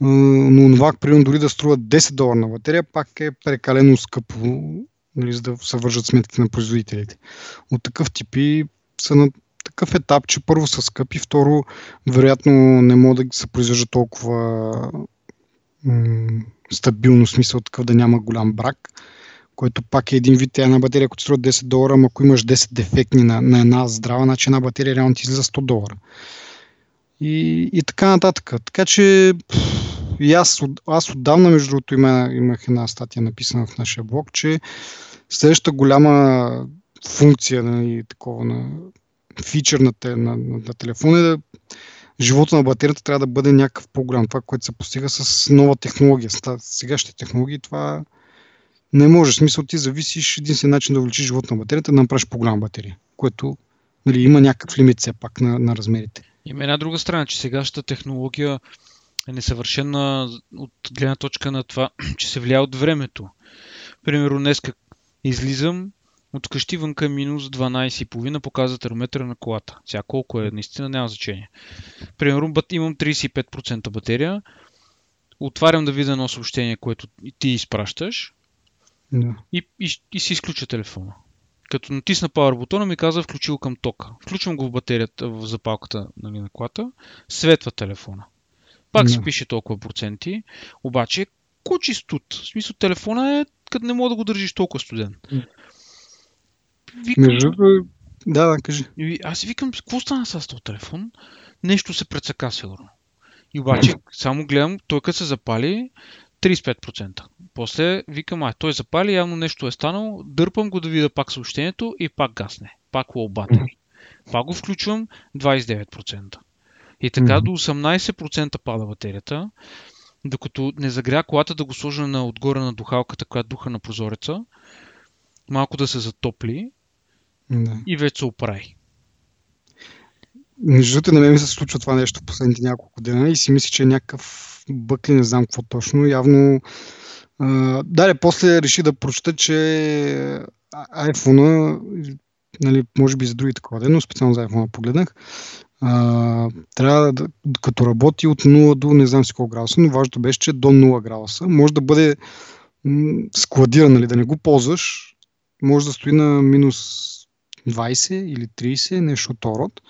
но това, примерно, дори да струва 10 долара на батерия, пак е прекалено скъпо, нали, за да се вържат сметките на производителите. От такъв тип и са на такъв етап, че първо са скъпи, второ, вероятно не могат да се произвеждат толкова м- стабилно, смисъл такъв да няма голям брак, който пак е един вид една батерия, която струва 10 долара, но ако имаш 10 дефектни на, на една здрава, значи една батерия реално ти излиза 100 долара. И, и така нататък. Така че и аз, аз отдавна, между другото, има, имах една статия написана в нашия блог, че следващата голяма функция на, нали, такова на фичър на, на, на, на телефона е да живота на батерията трябва да бъде някакъв по-голям. Това, което се постига с нова технология. С сегашните технологии това не може. В смисъл ти зависиш единствен начин да увеличиш живота на батерията, да направиш по-голяма батерия, което нали, има някакъв лимит все пак на, на размерите. Има една друга страна, че сегашната технология е несъвършена от гледна точка на това, че се влияе от времето. Примерно днес излизам, от къщи вънка е минус 12,5 показва термометъра на колата. Сега колко е, наистина няма значение. Примерно имам 35% батерия, отварям да видя едно съобщение, което ти изпращаш да. и, и, и си изключа телефона. Като натисна Power бутона ми казва включил към тока. Включвам го в батерията, в запалката нали, на колата, светва телефона. Пак си пише толкова проценти, обаче кучи студ. В смисъл телефона е, като не мога да го държиш толкова студен. Викам, Между... Да, да, кажи. Аз си викам, какво стана с този телефон? Нещо се прецака сигурно. И обаче, само гледам, той като се запали, 35%. После викам, ай, той запали, явно нещо е станало, дърпам го да видя пак съобщението и пак гасне. Пак battery. Пак го включвам 29%. И така до 18% пада батерията, докато не загря колата да го сложа на отгоре на духалката, която духа на прозореца, малко да се затопли Да. и вече се оправи. Между другото, на мен ми се случва това нещо в последните няколко дена и си мисля, че е някакъв бък ли, не знам какво точно. Явно. А, да, после реши да прочета, че iPhone, нали, може би за други такова, но специално за iPhone погледнах, а, трябва да, като работи от 0 до не знам си колко градуса, но важното беше, че до 0 градуса може да бъде м, складиран, нали, да не го ползваш, може да стои на минус 20 или 30, нещо от род.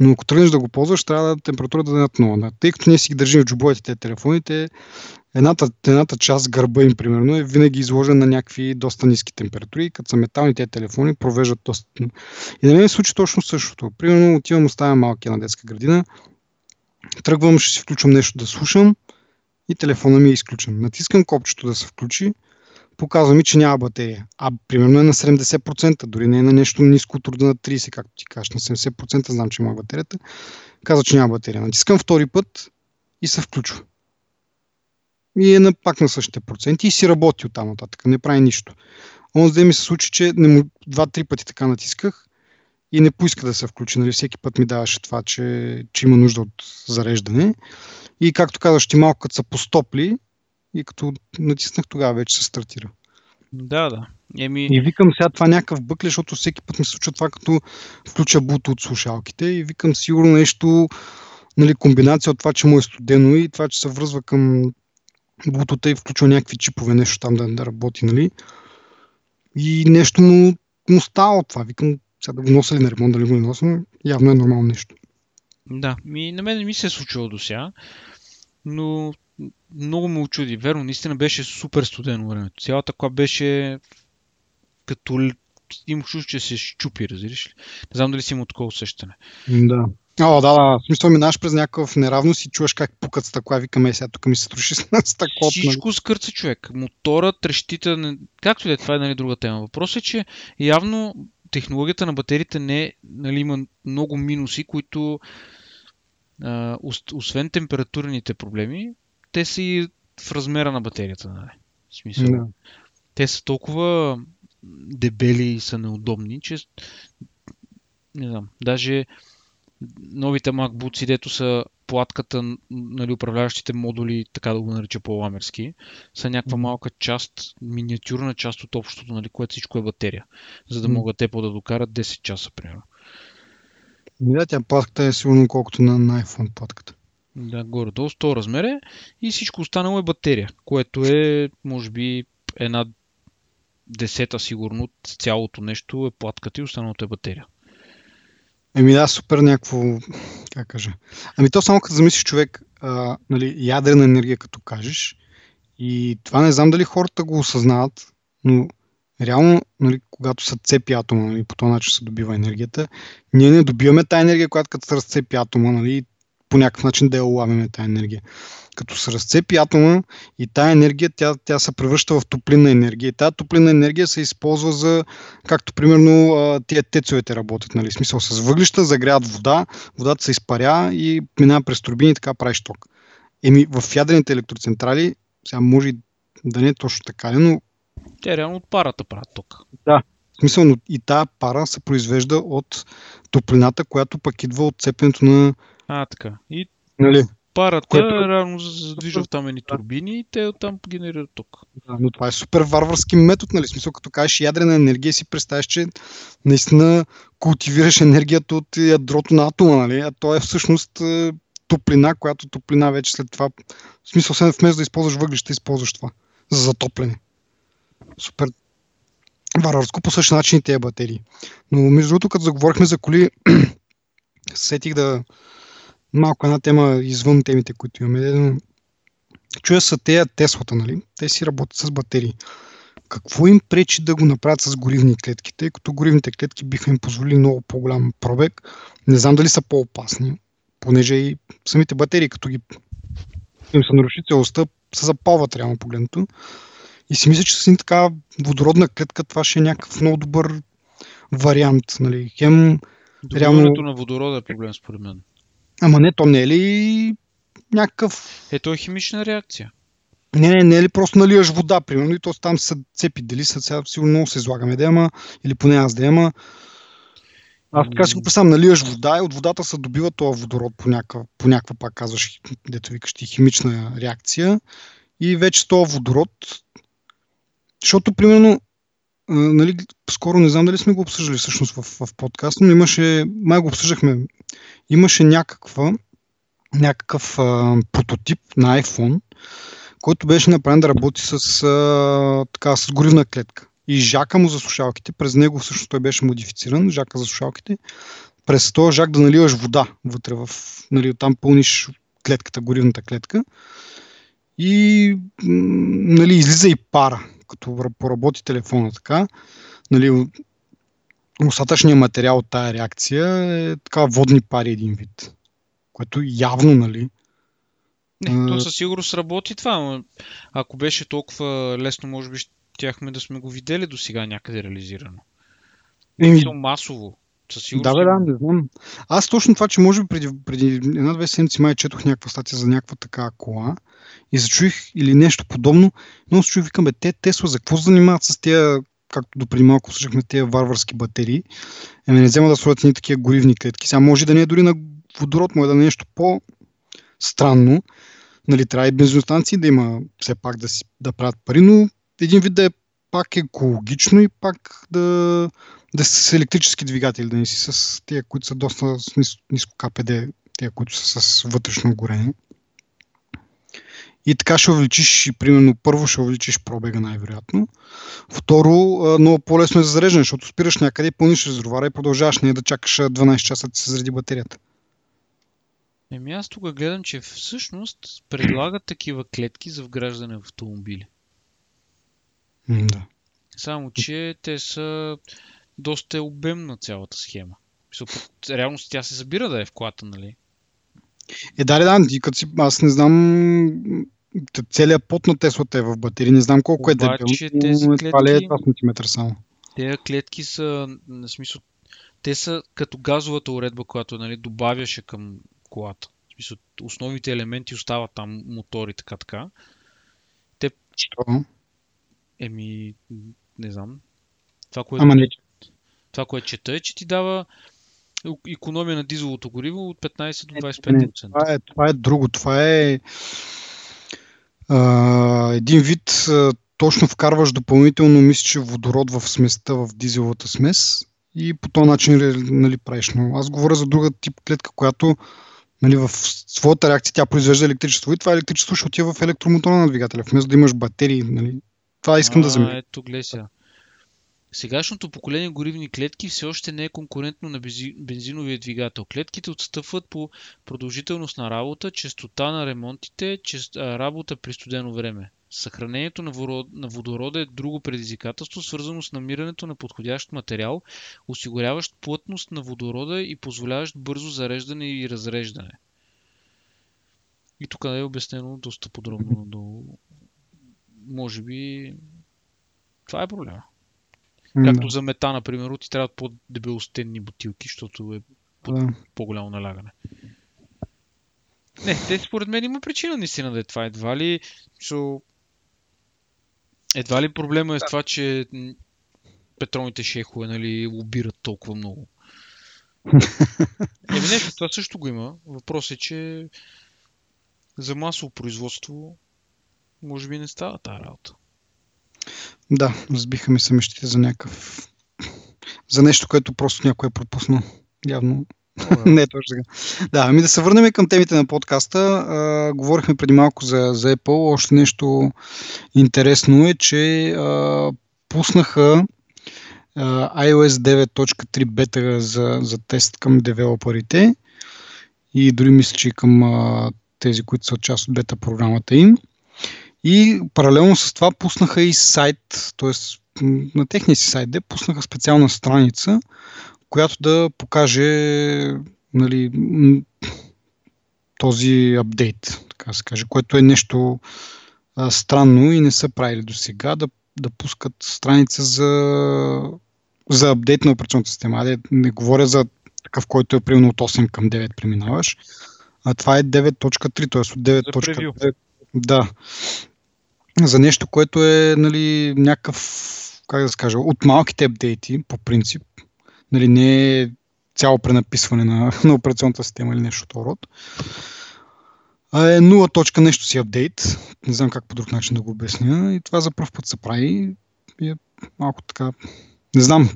Но ако тръгнеш да го ползваш, трябва да температурата да е над 0. Да. Тъй като ние си ги държим в джобовете тези телефоните, едната, едната част гърба им, примерно, е винаги изложена на някакви доста ниски температури. Като са метални тези телефони, провеждат доста... И на мен се случи точно същото. Примерно, отивам, оставям малкия на детска градина, тръгвам, ще си включвам нещо да слушам и телефона ми е изключен. Натискам копчето да се включи, показва ми, че няма батерия. А примерно е на 70%, дори не е на нещо ниско от на 30, както ти кажеш. На 70% знам, че има батерията. Казва, че няма батерия. Натискам втори път и се включва. И е на, пак на същите проценти и си работи от там нататък. Не прави нищо. Онзи ден ми се случи, че два-три пъти така натисках и не поиска да се включи. Нали? Всеки път ми даваше това, че, че има нужда от зареждане. И както казваш, ти малко като са постопли, и като натиснах тогава вече се стартира. Да, да. Еми... И викам сега това някакъв бъкле, защото всеки път ми се случва това, като включа буто от слушалките и викам сигурно нещо, нали, комбинация от това, че му е студено и това, че се връзва към бутота и включва някакви чипове, нещо там да, да работи, нали. И нещо му, му става от това. Викам сега да го нося ли на ремонт, дали го не нося, но явно е нормално нещо. Да, ми, на мен не ми се е случило до сега, но много ме очуди. Верно, наистина беше супер студено времето. Цялата кола беше като имах чувство, че се щупи, разбираш ли? Не знам дали си има такова усещане. Да. О, да, да. В смисъл минаш през някакъв неравност и чуваш как пукат стъкла. Викаме, сега тук ми се струши с стъклото. Всичко скърца човек. Мотора, трещите, не... както и да е, това е нали, друга тема. Въпросът е, че явно технологията на батериите не нали, има много минуси, които а, освен температурните проблеми, те са и в размера на батерията. Нали? В смисъл. Да. Те са толкова дебели и са неудобни, че не знам, даже новите MacBooks, дето са платката, нали, управляващите модули, така да го нарича по-ламерски, са някаква малка част, миниатюрна част от общото, нали, което всичко е батерия, за да могат те да докарат 10 часа, примерно. Да, тя платката е сигурно колкото на, на iPhone платката. Да, горе-долу 100 размер е и всичко останало е батерия, което е, може би, една десета сигурно от цялото нещо е платката и останалото е батерия. Еми да, супер някакво, как кажа. Ами то само като замислиш човек, а, нали, ядрена енергия като кажеш, и това не знам дали хората го осъзнават, но реално, нали, когато са цепи атома, нали, по този начин се добива енергията, ние не добиваме тази енергия, която като се разцепи атома, нали, по някакъв начин да я улавяме тази енергия. Като се разцепи атома и тая енергия, тя, тя се превръща в топлинна енергия. И тази топлинна енергия се използва за, както примерно тия тецовете работят, нали? смисъл с въглища, загряват вода, водата се изпаря и минава през турбини и така правиш ток. Еми в ядрените електроцентрали, сега може да не е точно така, но... Те реално от парата правят ток. Да, в смисъл, но и тази пара се произвежда от топлината, която пък идва от цепенето на а, така. И нали? парата Което... рано задвижва в там едни турбини и те оттам генерират ток. Да, но това е супер варварски метод, нали? Смисъл, като кажеш ядрена енергия, си представяш, че наистина култивираш енергията от ядрото на атома, нали? А то е всъщност е, топлина, която топлина вече след това... В смисъл, вместо да използваш въглища, използваш това за затопляне. Супер варварско по същия начин и тези батерии. Но между другото, като заговорихме за коли, сетих да, малко една тема извън темите, които имаме. Но чуя са тея Теслата, нали? Те си работят с батерии. Какво им пречи да го направят с горивни клетки, тъй като горивните клетки биха им позволили много по-голям пробег. Не знам дали са по-опасни, понеже и самите батерии, като ги им се наруши целостта, се запалват реално погледното. И си мисля, че с така водородна клетка това ще е някакъв много добър вариант. Нали. Хем, Добиването на водорода е проблем според мен. Ама не, то не е ли някакъв... Ето е химична реакция. Не, не, не е ли просто наливаш вода, примерно, и то там се цепи. Дали са сега сигурно много се излагаме да има, или поне аз да има. Аз така си го представям, наливаш вода и от водата се добива този водород по някаква, по някаква пак казваш, дето викаш ти, химична реакция. И вече този водород, защото примерно, нали, скоро не знам дали сме го обсъждали всъщност в, в подкаст, но имаше, май го обсъждахме, имаше някаква, някакъв а, прототип на iPhone, който беше направен да работи с, а, така, с горивна клетка. И жака му за слушалките, през него всъщност той беше модифициран, жака за слушалките, през този жак да наливаш вода вътре в, нали, там пълниш клетката, горивната клетка и нали, излиза и пара, като поработи телефона така. Нали, остатъчният материал от тая реакция е така водни пари един вид, което явно, нали, не, то със сигурност работи това, но ако беше толкова лесно, може би щяхме да сме го видели до сега някъде реализирано. Еми... То масово. Със сигурност. Да, бе, да, не знам. Аз точно това, че може би преди, преди една-две седмици май четох някаква статия за някаква така кола и зачуих или нещо подобно, но се чуих, викам, бе, те Тесла за какво занимават с тези както до преди малко слушахме тези варварски батерии, еми не взема да сложат ни такива горивни клетки. Сега може да не е дори на водород, може да е нещо по-странно. Нали, трябва и бензиностанции да има все пак да, си, да правят пари, но един вид да е пак екологично и пак да, да с електрически двигатели, да не си с тия, които са доста с ниско, КПД, тия, които са с вътрешно горене. И така ще увеличиш, и примерно първо ще увеличиш пробега най-вероятно. Второ, много по-лесно е за зареждане, защото спираш някъде, пълниш резервуара и продължаваш не да чакаш 12 часа да ти се заради батерията. Еми аз тук гледам, че всъщност предлагат такива клетки за вграждане в автомобили. Да. Само, че те са доста обемна цялата схема. Реално тя се събира да е в колата, нали? Е, да, да, ти като си, аз не знам целият пот на Теслата е в батерии, не знам колко Обаче, е дебел, тези но това ли е клетки- 2 см само. Тези клетки са, на смисъл, те са като газовата уредба, която нали, добавяше към колата. В смисъл, основните елементи остават там, мотори, така, така. Що? Еми, не знам. Това, което, Ама не, това, което чета е, че ти дава економия на дизелото гориво от 15 до не, 25%. това, е, това е друго. Това е а, един вид, а, точно вкарваш допълнително, мисля, че водород в сместа, в дизеловата смес и по този начин нали, правиш. Но аз говоря за друга тип клетка, която нали, в своята реакция тя произвежда електричество и това електричество ще отива в електромотора на двигателя, вместо да имаш батерии. Нали. Това искам да А, замеря. Ето, сега. Сегашното поколение горивни клетки все още не е конкурентно на бензи- бензиновия двигател. Клетките отстъпват по продължителност на работа, честота на ремонтите, работа при студено време. Съхранението на, водорода е друго предизвикателство, свързано с намирането на подходящ материал, осигуряващ плътност на водорода и позволяващ бързо зареждане и разреждане. И тук е обяснено доста подробно. До... Може би това е проблема. Както за мета, например, ти трябват по-дебелостенни бутилки, защото е да. по-голямо налягане. Не, те според мен има причина наистина да е това. Едва ли, шо... едва ли проблема е с това, че петролните шейхове нали, лобират толкова много. Еми не, това също го има. Въпрос е, че за масово производство може би не става тази работа. Да, разбиха ми се мечтите за някакъв... За нещо, което просто някой е пропуснал. Явно не е точно така. Да, ами да се върнем към темите на подкаста. А, говорихме преди малко за, за Apple. Още нещо интересно е, че а, пуснаха а, iOS 9.3 бета за, за тест към девелоперите и дори мисля, че и към а, тези, които са част от бета програмата им. И паралелно с това пуснаха и сайт, т.е. на техния си сайт, де пуснаха специална страница, която да покаже нали, този апдейт, така се каже, което е нещо а, странно и не са правили до сега да, да пускат страница за, за апдейт на операционната система. Не, не говоря за такъв, който е примерно от 8 към 9 преминаваш. А това е 9.3, т.е. от 9.9. Да. За нещо, което е нали, някакъв, как да скажа, от малките апдейти, по принцип. Нали, не е цяло пренаписване на, на операционната система или нещо от род. А е 0 точка нещо си апдейт. Не знам как по друг начин да го обясня. И това за първ път се прави. И е малко така... Не знам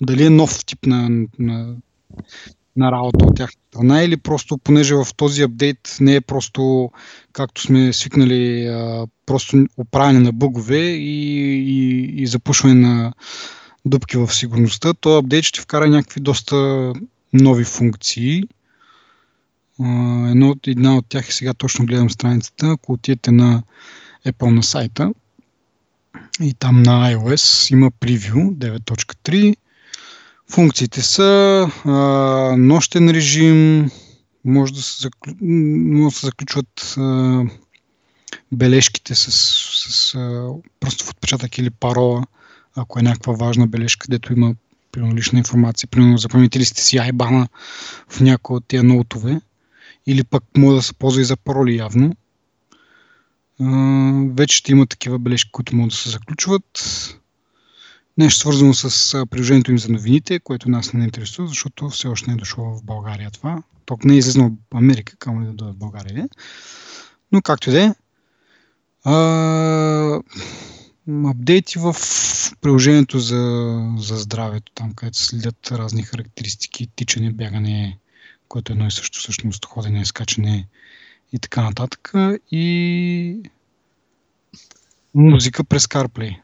дали е нов тип на, на на работа от тяхната страна или просто, понеже в този апдейт не е просто, както сме свикнали, просто оправяне на бъгове и, и, и запушване на дупки в сигурността, то апдейт ще вкара някакви доста нови функции. Едно, една от тях е сега точно гледам страницата. Ако отидете на Apple на сайта и там на iOS има превю 9.3 Функциите са а, нощен режим, може да се, заклю... може да се заключват а, бележките с, с а, пръстов отпечатък или парола, ако е някаква важна бележка, където има примерно, лична информация. Примерно запаметили сте си айбана в някои от тия ноутове или пък може да се ползва и за пароли явно. А, вече ще има такива бележки, които могат да се заключват. Нещо свързано с приложението им за новините, което нас не интересува, защото все още не е дошло в България това. Ток не е излезнал в Америка, камо ли да дойде в България. Но както и да е. Апдейти в приложението за, за здравето, там където следят разни характеристики, тичане, бягане, което е едно и също всъщност, ходене, скачане и така нататък. И музика през CarPlay.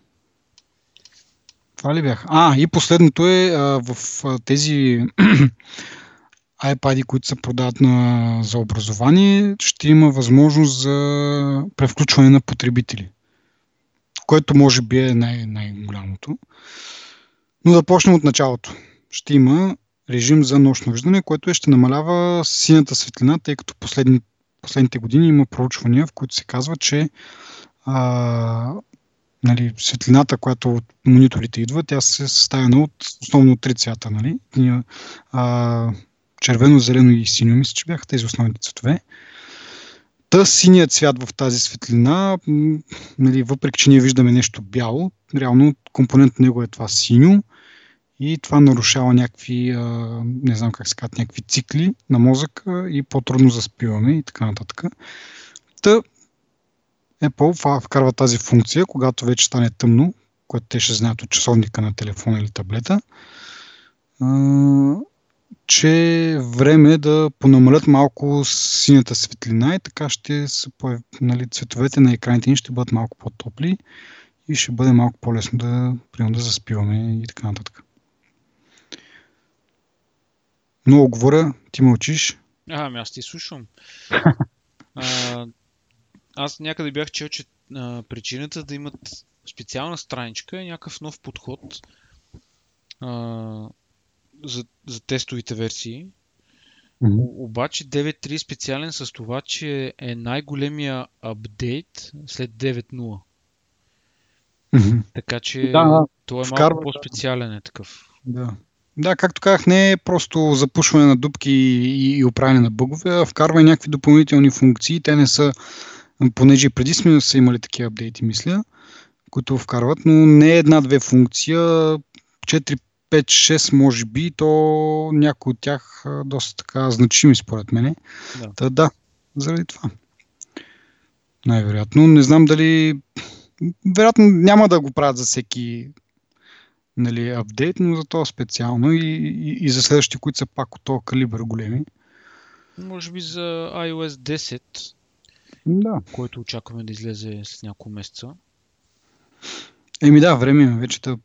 Това ли бях? А, и последното е а, в а, тези iPad, които се продават на, за образование, ще има възможност за превключване на потребители, което може би е най- най-голямото. Но да почнем от началото. Ще има режим за нощно виждане, което е, ще намалява синята светлина, тъй като последни, последните години има проучвания, в които се казва, че а, нали, светлината, която от мониторите идва, тя се съставена от основно три цвята. Нали? А, червено, зелено и синьо, мисля, че бяха тези основните цветове. Та синият цвят в тази светлина, нали, въпреки че ние виждаме нещо бяло, реално компонент на него е това синьо и това нарушава някакви, не знам как се казват, някакви цикли на мозъка и по-трудно заспиваме и така нататък. Та, Apple вкарва тази функция, когато вече стане тъмно, което те ще знаят от часовника на телефона или таблета, че е време да понамалят малко синята светлина и така ще се появ... нали, цветовете на екраните ни ще бъдат малко по-топли и ще бъде малко по-лесно да, примерно, да заспиваме и така нататък. Много говоря, ти мълчиш. А, ами аз ти слушам. а, аз някъде бях чел, че а, причината да имат специална страничка е някакъв нов подход а, за, за тестовите версии. Mm-hmm. Обаче 9.3 е специален с това, че е най-големия апдейт след 9.0. Mm-hmm. Така че да, да. той е Вкарва, малко по-специален е такъв. Да. Да, както казах, не е просто запушване на дупки и, и оправяне на бъгове, а вкарва и някакви допълнителни функции. Те не са понеже преди сме са имали такива апдейти, мисля, които вкарват, но не една-две функция, 4, 5, 6 може би, то някои от тях доста така значими според мене. Да. Та, да, заради това. Най-вероятно. Не знам дали... Вероятно няма да го правят за всеки нали, апдейт, но за това специално и, и, и за следващите, които са пак от този калибър големи. Може би за iOS 10 да. който очакваме да излезе след няколко месеца. Еми да, време е вече да,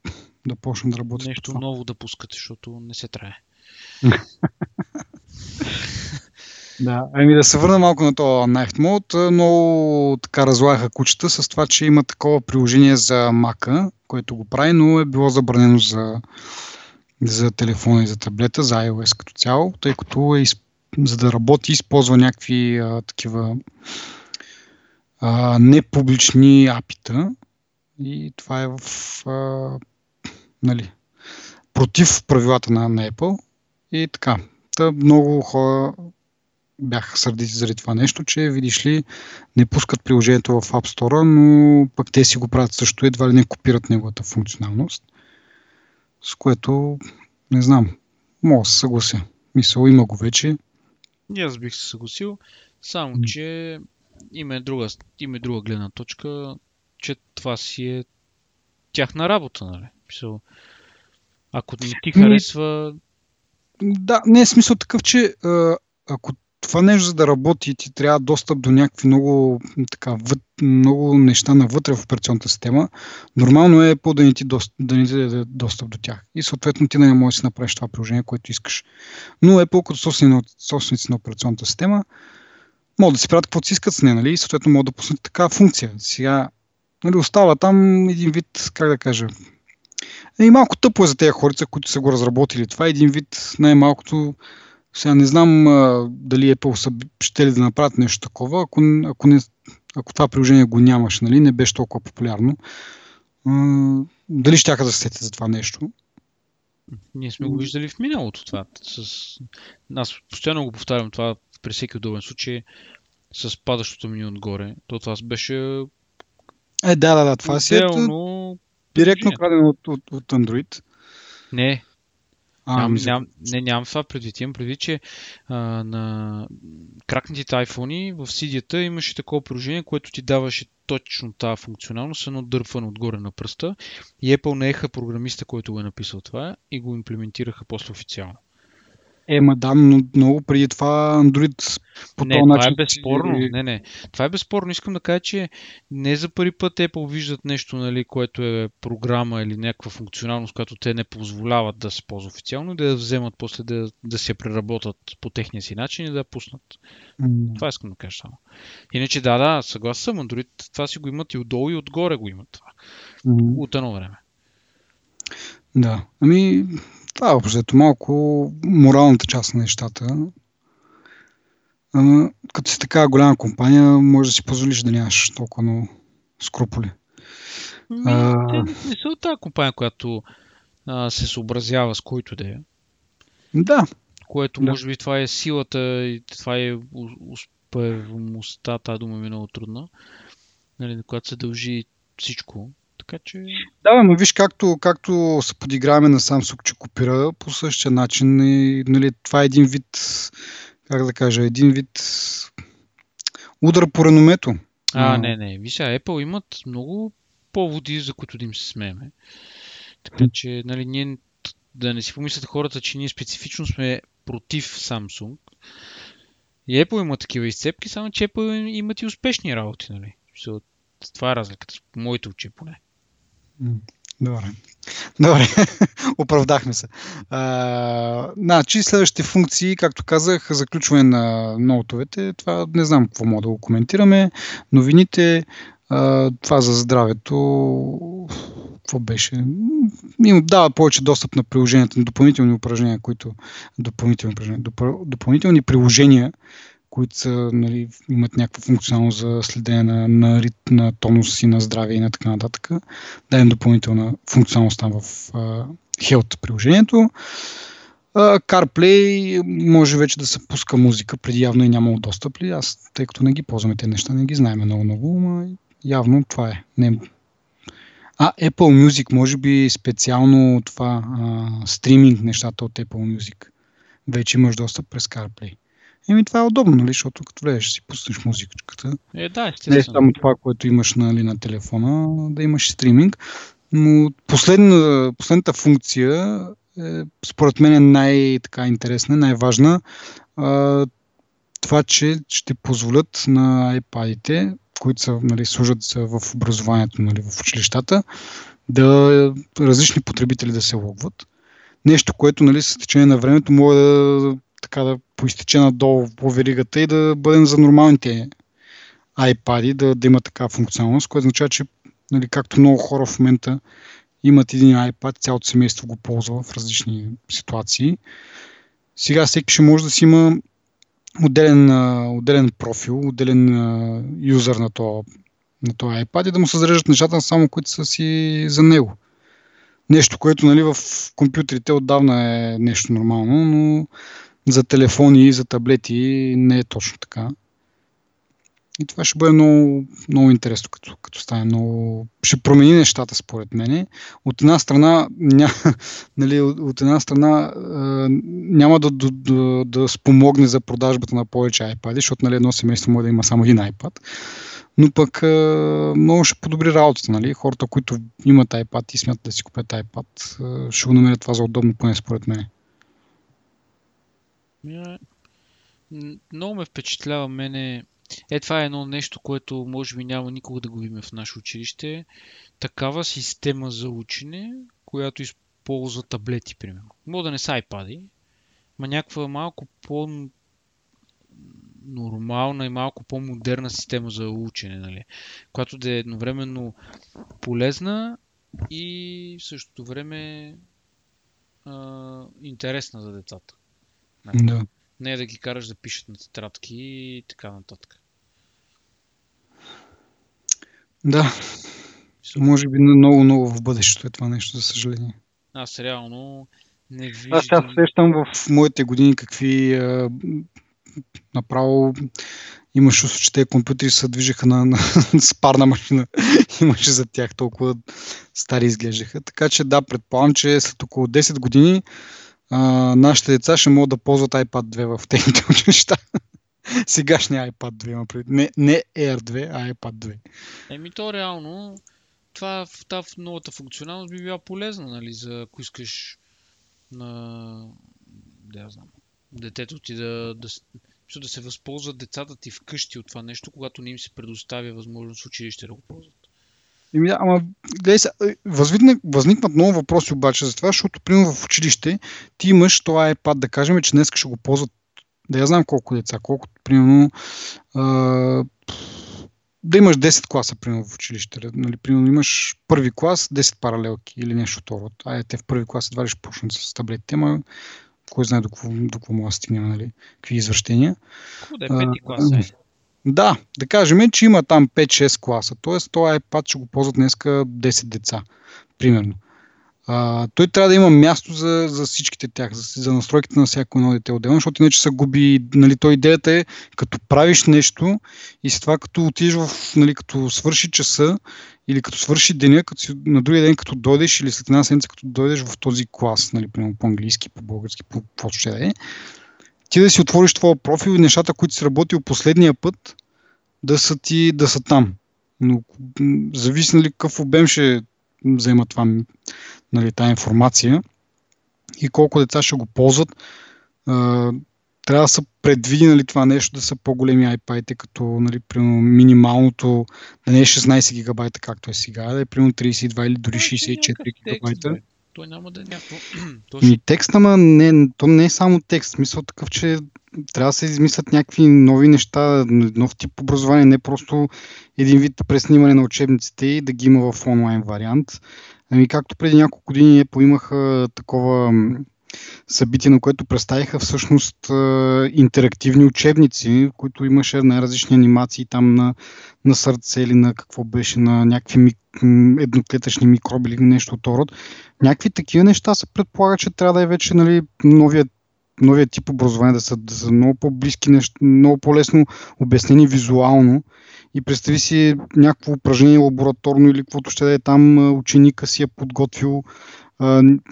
да почнем да работим. Нещо ново да пускате, защото не се трае. да, ами да се върна малко на този Night Mode. Много така разлагаха кучета с това, че има такова приложение за Mac, което го прави, но е било забранено за, за телефона и за таблета, за iOS като цяло, тъй като е, за да работи използва някакви а, такива а, непублични апита и това е в а, нали, против правилата на, на Apple и така. Та много хора бяха сърдити заради това нещо, че видиш ли не пускат приложението в App Store, но пък те си го правят също, едва ли не копират неговата функционалност, с което не знам, мога да се съглася. Мисъл, има го вече. И аз бих се съгласил, само че има друга, има друга гледна точка, че това си е тяхна работа, нали? Мисъл, ако не ти харесва... Да, не е смисъл такъв, че ако това нещо за да работи, ти трябва достъп до някакви много, така, въд, много неща навътре в операционната система. Нормално е по да не ти, дост, да не ти даде достъп до тях. И съответно ти не можеш да си направиш това приложение, което искаш. Но Apple като собственици на операционната система могат да си правят каквото си искат с нея, нали? И съответно могат да пуснат такава функция. Сега нали, остава там един вид, как да кажа, и малко тъпо е за тези хорица, които са го разработили. Това е един вид най-малкото сега не знам а, дали Apple са ще ли да направят нещо такова, ако, ако, не, ако това приложение го нямаше, нали, не беше толкова популярно. А, дали ще да се сетят за това нещо? Ние сме го виждали в миналото това. С... Аз постоянно го повтарям това при всеки удобен случай с падащото ми отгоре. То това беше е, да, да, да. Това си е директно крадено от, от, от Android. Не, а, ням, ням, не, нямам това предвид. Имам предвид, че а, на кракнатите iPhone в cd имаше такова приложение, което ти даваше точно тази функционалност, едно дърпване отгоре на пръста. И Apple наеха програмиста, който го е написал това и го имплементираха после официално. Е, ма да, но много преди това Android по не, този това начин... е безспорно. Си... Не, не. Това е безспорно. Искам да кажа, че не за първи път Apple виждат нещо, нали, което е програма или някаква функционалност, която те не позволяват да се ползва официално, да я вземат после да, да се преработат по техния си начин и да я пуснат. Mm. Това искам да кажа само. Иначе да, да, съгласен съм, Android това си го имат и отдолу и отгоре го имат това. Mm. От едно време. Да. Ами, това е общо малко моралната част на нещата. Ама, като си такава голяма компания, може да си позволиш да нямаш толкова много скруполи. А... Не са от тази компания, която а, се съобразява с който да е. Да. Което да. може би това е силата и това е успеваемостта, тази дума ми е много трудна, нали, която се дължи всичко. Така че... Да, но виж както, както се подиграваме на Samsung, че копира по същия начин. И, нали, това е един вид, как да кажа, един вид удар по реномето. А, не, не. Виж, Apple имат много поводи, за които да им се смееме. Така че, нали, ние да не си помислят хората, че ние специфично сме против Samsung. И Apple има такива изцепки, само че Apple имат и успешни работи, нали? Това е разликата, моите очи поне. Добре. Добре, оправдахме се. А, значи, следващите функции, както казах, заключване на ноутовете, това не знам какво мога да го коментираме. Новините, а, това за здравето, какво беше? Им дава повече достъп на приложенията, на допълнителни упражнения, които допълнителни, упражнения, допълнителни приложения, които са, нали, имат някаква функционалност за следение на, на, рит, на тонус и на здраве и на така нататък. Даем допълнителна функционалност там в uh, Health приложението. Uh, CarPlay може вече да се пуска музика, преди явно е нямало достъп ли. Аз, тъй като не ги ползваме тези неща, не ги знаем много-много, но явно това е. Не... А, Apple Music, може би специално това uh, стриминг нещата от Apple Music. Вече имаш достъп през CarPlay. Еми това е удобно, нали, защото като влезеш си пуснеш музикачката. Е, да, естествено. Не е само това, което имаш нали, на телефона, да имаш стриминг. Но последна, последната функция е, според мен е най-интересна, най-важна. А, това, че ще позволят на iPad-ите, които са, нали, служат в образованието нали, в училищата, да различни потребители да се логват. Нещо, което нали, с течение на времето може да така да поизтече надолу по веригата и да бъдем за нормалните iPad, да, да има такава функционалност, което означава, че нали, както много хора в момента имат един iPad, цялото семейство го ползва в различни ситуации. Сега всеки ще може да си има отделен, отделен профил, отделен юзър на то, на този iPad и да му се зареждат нещата само, които са си за него. Нещо, което нали, в компютрите отдавна е нещо нормално, но за телефони и за таблети не е точно така. И това ще бъде много, много интересно, като, като стане много... Ще промени нещата, според мен. От една страна, ня, нали, от една страна няма да, да, да, да спомогне за продажбата на повече iPad, защото нали, едно семейство може да има само един iPad. Но пък много ще подобри работата. Нали? Хората, които имат iPad и смятат да си купят iPad, ще го намерят това за удобно, поне според мен. Много ме впечатлява мене е, това е едно нещо, което може би няма никога да го видим в наше училище. Такава система за учене, която използва таблети, примерно. Може да не са iPad, но някаква малко по нормална и малко по-модерна система за учене, нали? която да е едновременно полезна и в същото време а, интересна за децата. Нали? Да. Не е да ги караш да пишат на тетрадки и така нататък. Да. Може би много, много в бъдещето е това нещо, за съжаление. Аз реално не виждам... Аз сега сещам в моите години какви а, направо имаше че те компютри се движеха на, на, с парна машина. имаше за тях толкова стари изглеждаха. Така че да, предполагам, че след около 10 години нашите деца ще могат да ползват iPad 2 в техните училища. Сегашния iPad 2 има преди. Не, не Air 2, а iPad 2. Еми то реално, това, в новата функционалност би била полезна, нали, за ако искаш на... Да, знам. Детето ти да, да, да се възползват децата ти вкъщи от това нещо, когато не им се предоставя възможност училище да го ползват. Еми да, ама гледай се, възникнат, възникват много въпроси обаче за това, защото примерно в училище ти имаш това iPad, да кажем, че днес ще го ползват да я знам колко деца, колкото, примерно, а, да имаш 10 класа, примерно, в училище. Нали, примерно имаш първи клас, 10 паралелки или нещо второ. Ай, те в първи клас едва ли ще почнат с таблетите, ама кой знае до какво, до какво може да стигнем, нали, какви извращения. Да е пети клас, е. Да, да кажем, че има там 5-6 класа. Тоест, този iPad ще го ползват днеска 10 деца, примерно. А, той трябва да има място за, за всичките тях, за, за настройките на всяко едно дете отделно, защото иначе се губи. Нали, той идеята е, като правиш нещо и с това като отидеш в, нали, като свърши часа или като свърши деня, като си, на другия ден като дойдеш или след една седмица като дойдеш в този клас, нали, по-английски, по-български, по каквото ще да е, ти да си отвориш твоя профил и нещата, които си работил последния път, да са ти, да са там. Но зависи нали, какъв обем ще взема това, нали, тази информация и колко деца ще го ползват. А, трябва да са предвиди нали, това нещо да са по-големи iPad, като нали, примерно, минималното да не е 16 гигабайта, както е сега, да е примерно 32 или дори 64 гигабайта. Той няма да е някакво... Ми текст, ама не, то не е само текст. Смисъл такъв, че трябва да се измислят някакви нови неща, нов тип образование, не просто един вид преснимане на учебниците и да ги има в онлайн вариант. Ами, както преди няколко години поимаха такова събитие, на което представиха всъщност интерактивни учебници, които имаше най-различни анимации там на, на сърце или на какво беше, на някакви мик, едноклетъчни микроби или нещо от род. Някакви такива неща се предполага, че трябва да е вече нали, новият новия тип образование да са, да са много по-близки, много по-лесно обяснени визуално и представи си някакво упражнение лабораторно или каквото ще да е там, ученика си е подготвил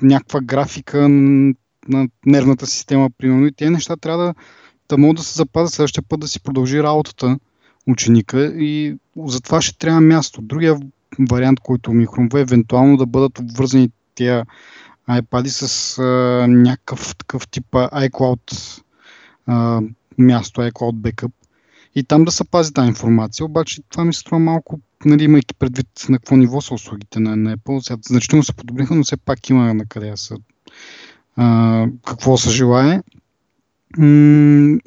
някаква графика на нервната система, примерно, и тези неща трябва да, да могат да се запазят следващия път да си продължи работата ученика и затова ще трябва място. Другия вариант, който ми хрумва е евентуално да бъдат обвързани тия iPad с а, някакъв такъв тип iCloud а, място, iCloud Backup и там да се пази тази информация. Обаче това ми се струва малко, нали, имайки предвид на какво ниво са услугите на, на Apple. Сега значително се подобриха, но все пак има на къде са а, какво се желае.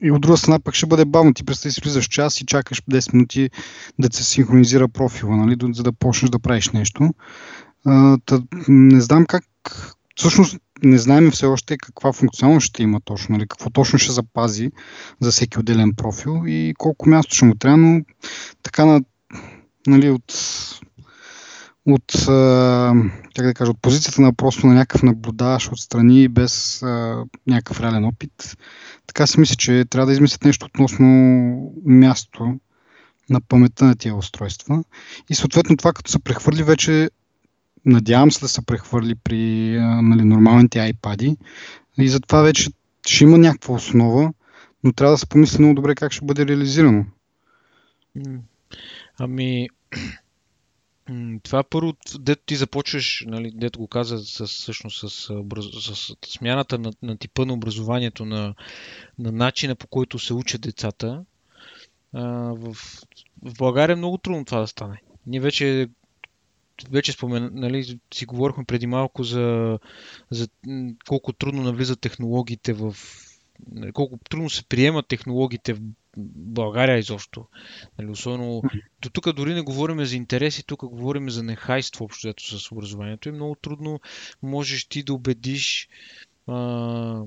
И от друга страна пък ще бъде бавно. Ти представи си влизаш час и чакаш 10 минути да се синхронизира профила, нали, за да почнеш да правиш нещо. А, тъ, не знам как Всъщност, не знаем все още каква функционалност ще има точно, нали, какво точно ще запази за всеки отделен профил и колко място ще му трябва, но така на, нали, от, от, как да кажа, от позицията на просто на някакъв наблюдаващ отстрани без а, някакъв реален опит. Така си мисля, че трябва да измислят нещо относно място на паметта на тия устройства. И съответно това, като се прехвърли вече, надявам се да се прехвърли при а, нали, нормалните iPad. И затова вече ще има някаква основа, но трябва да се помисли много добре как ще бъде реализирано. Ами, това първо, дето ти започваш, нали, дето го каза с, всъщност с, с, с смяната на, на типа на образованието, на, на начина по който се учат децата, а, в, в България е много трудно това да стане. Ние вече вече спомен, нали, си говорихме преди малко за, за колко трудно навлизат технологиите в колко трудно се приемат технологиите в България изобщо. Нали, особено до тук дори не говорим за интереси, тук говорим за нехайство общо с образованието. И много трудно можеш ти да убедиш а,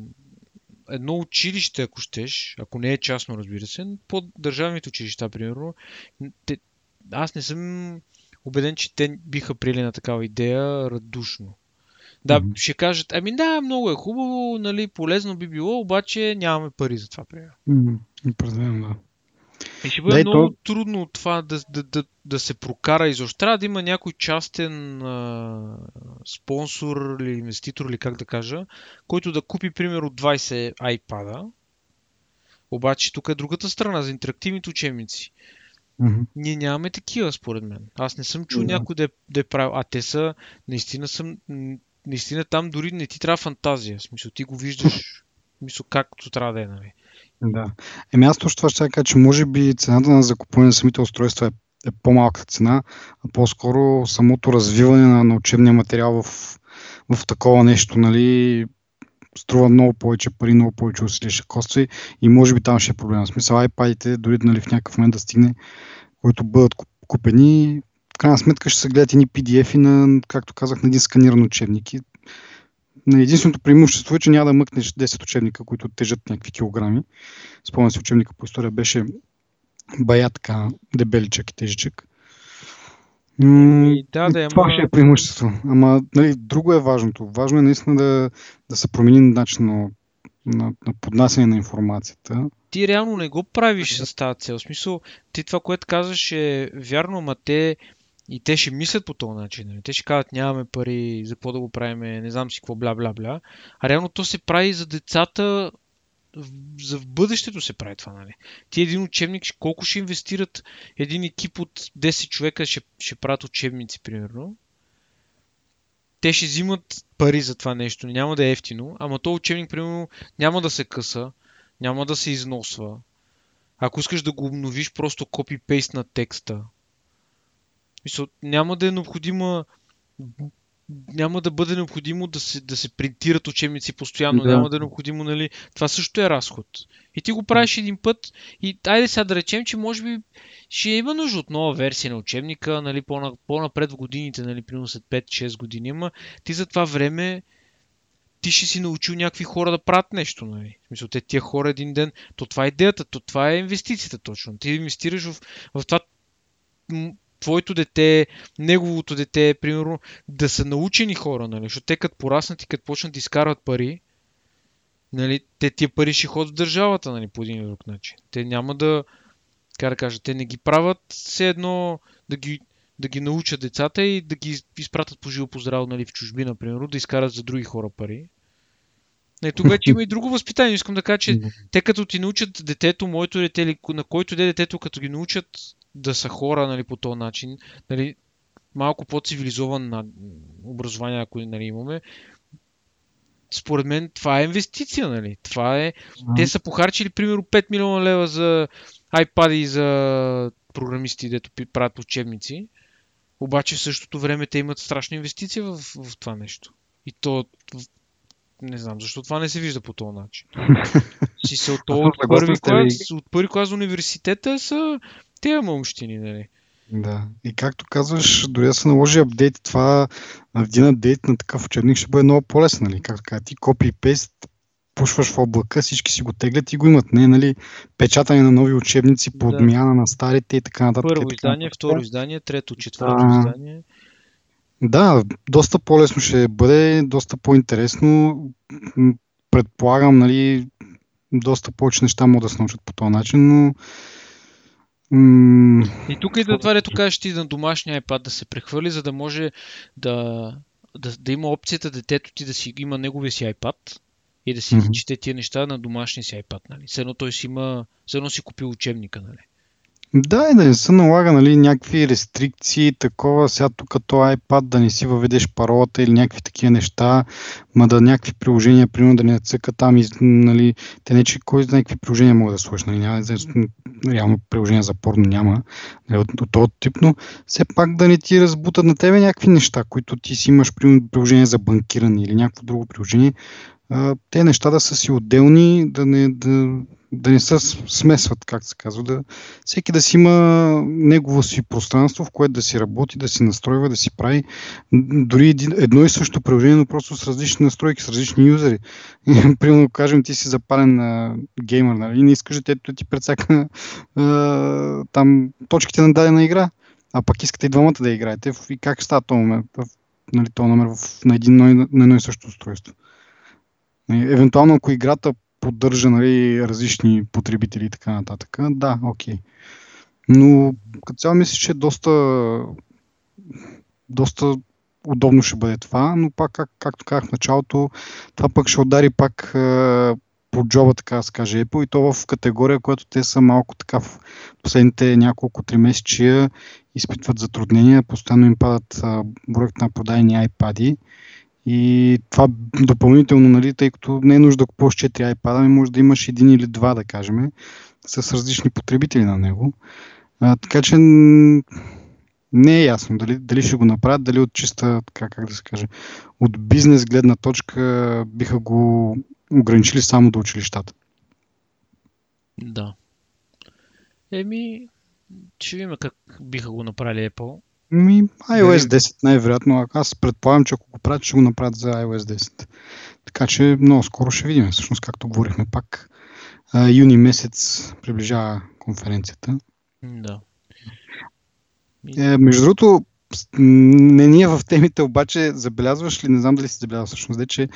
едно училище, ако щеш, ако не е частно, разбира се, по държавните училища, примерно, те, аз не съм убеден, че те биха приели на такава идея радушно. Да, mm-hmm. ще кажат, ами да, много е хубаво, нали, полезно би било, обаче нямаме пари за това, примерно. Mm-hmm. Да. И ще бъде да, много то... трудно това да, да, да, да се прокара изобщо. Трябва да има някой частен а, спонсор или инвеститор, или как да кажа, който да купи, примерно, 20 iPad-а. Обаче тук е другата страна за интерактивните учебници. Mm-hmm. Ние нямаме такива, според мен. Аз не съм чул mm-hmm. някой да е, да е правил. А те са, наистина съм, наистина там дори не ти трябва фантазия. В смисъл, ти го виждаш, мисъл, както трябва да е, нали. Да. Еми аз точно това ще кажа, че може би цената на закупване на самите устройства е, е по-малка цена, а по-скоро самото развиване на, на учебния материал в, в такова нещо, нали, струва много повече пари, много повече усилия ще коства и може би там ще е проблема. В смисъл iPad-ите, дори нали, в някакъв момент да стигне, които бъдат купени, в крайна сметка ще се гледат едни PDF-и на, както казах, на един сканиран учебник. И единственото преимущество е, че няма да мъкнеш 10 учебника, които тежат някакви килограми. Спомням си, учебника по история беше бая така дебеличък и тежичък. М- да, да, това ама... ще е преимущество. Ама нали, друго е важното. Важно е наистина да, да се промени начин на, на, на поднасяне на информацията. Ти реално не го правиш с тази цел. В смисъл, ти това, което казваш е вярно, ма те и те ще мислят по този начин. Нали? Те ще казват, нямаме пари, за какво да го правим, не знам си какво, бла. А реално то се прави за децата, за в бъдещето се прави това, нали? Ти един учебник, колко ще инвестират един екип от 10 човека, ще, ще правят учебници, примерно. Те ще взимат пари за това нещо, няма да е ефтино, ама то учебник, примерно, няма да се къса, няма да се износва. Ако искаш да го обновиш, просто копи-пейст на текста, Мисъл, няма да е необходима няма да бъде необходимо да се, да се принтират учебници постоянно, да. няма да е необходимо, нали, това също е разход. И ти го правиш един път и айде сега да речем, че може би ще има нужда от нова версия на учебника, нали, по-напред в годините, нали, примерно след 5-6 години, ама ти за това време ти ще си научил някакви хора да правят нещо, нали? В смисъл, те тия хора един ден, то това е идеята, то това е инвестицията точно. Ти инвестираш в, в това твоето дете, неговото дете, примерно, да са научени хора, нали? Защото те като пораснат и като почнат да изкарват пари, нали, те тия пари ще ходят в държавата, нали, по един или друг начин. Те няма да, как да кажа, те не ги правят все едно да ги, да ги научат децата и да ги изпратят по живо по здраво, нали, в чужбина, примерно, да изкарат за други хора пари. Не, вече има и друго възпитание. Искам да кажа, че те като ти научат детето, моето дете или на който де детето, като ги научат да са хора нали, по този начин, нали, малко по-цивилизован на образование, ако нали, имаме, според мен това е инвестиция, нали? Това е... Те са похарчили, примерно, 5 милиона лева за iPad и за програмисти, дето правят учебници. Обаче в същото време те имат страшна инвестиция в, в това нещо. И то не знам защо това не се вижда по този начин. си се от, от, първи клас, от първи клас университета са тези момщини, нали? Да. И както казваш, дори да се наложи апдейт, това един апдейт на такъв учебник ще бъде много по-лесно, нали? Както каза ти, копи и пейст, пушваш в облака, всички си го теглят и го имат. Не, нали, печатане на нови учебници по Да. отмяна на старите и така нататък. Първо така издание, второ издание, трето, четвърто А. издание. Да, доста по-лесно ще бъде, доста по-интересно. Предполагам, нали, доста повече неща могат да се научат по този начин, но И тук идва това, дето кажеш ти на домашния iPad да се прехвърли, за да може да, да, да има опцията детето ти да си има неговия си iPad и да си Мгм. чете тия неща на домашния си iPad. Нали? Все едно той си има, все едно си купил учебника. Нали? Да, и да не се налага нали, някакви рестрикции, такова, сега тук като iPad да не си въведеш паролата или някакви такива неща, ма да някакви приложения, примерно да не цъка там, из, нали, те не че кой знае какви приложения могат да сложиш, нали, няма, реално приложения за порно няма, нали, от, от този тип, но все пак да не ти разбутат на тебе някакви неща, които ти си имаш, примерно приложение за банкиране или някакво друго приложение, а, те неща да са си отделни, да не, да, да не се смесват, как се казва, да, всеки да си има негово си пространство, в което да си работи, да си настройва, да си прави дори едно и също приложение, но просто с различни настройки, с различни юзери. Примерно, кажем, ти си запален на геймър, нали, не искаш детето ти прецака а, там точките на дадена игра, а пък искате и двамата да играете. И как става този момент, нали, този номер в, на, един, на едно и също устройство? Нали, Евентуално, ако играта поддържа нали, различни потребители и така нататък, да, окей. Но като цяло мисля, че доста, доста удобно ще бъде това, но пак, как, както казах в началото, това пък ще удари пак е, по джоба, така да каже, Apple и то в категория, която те са малко така в последните няколко три месечия изпитват затруднения, постоянно им падат е, на продадени iPad и това допълнително, нали, тъй като не е нужда да купуваш 4 iPad, ами може да имаш един или два, да кажем, с различни потребители на него. А, така че не е ясно дали, дали ще го направят, дали от чиста, така, как да се каже, от бизнес гледна точка биха го ограничили само до училищата. Да. Еми, ще видим как биха го направили Apple. Ми, iOS Дали- 10 най-вероятно. а Аз предполагам, че ако го правят, ще го направят за iOS 10. Така че много скоро ще видим. Всъщност, както говорихме пак, юни месец приближава конференцията. Да. Е, между другото, не ние в темите, обаче забелязваш ли, не знам дали си забелязал всъщност, де, че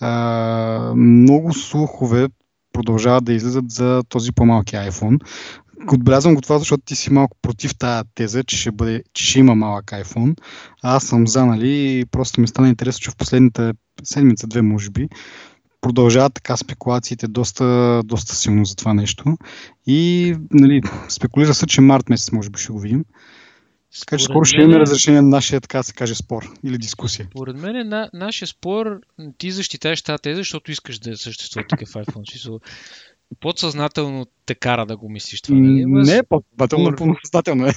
а, много слухове продължават да излизат за този по-малки iPhone. Отбелязвам го това, защото ти си малко против тая теза, че ще, бъде, че ще има малък iPhone. А аз съм за, нали, просто ми стана интересно, че в последната седмица-две, може би, продължават така спекулациите доста, доста силно за това нещо. И нали, спекулира се, че март месец може би ще го видим. Така че скоро ще имаме разрешение на нашия, така се каже, спор или дискусия. Според мен е на, нашия спор, ти защитаваш тази теза, защото искаш да съществува такъв iPhone. Подсъзнателно те кара да го мислиш това. Нали? Не е по-съзнателно, спор- по-съзнателно е.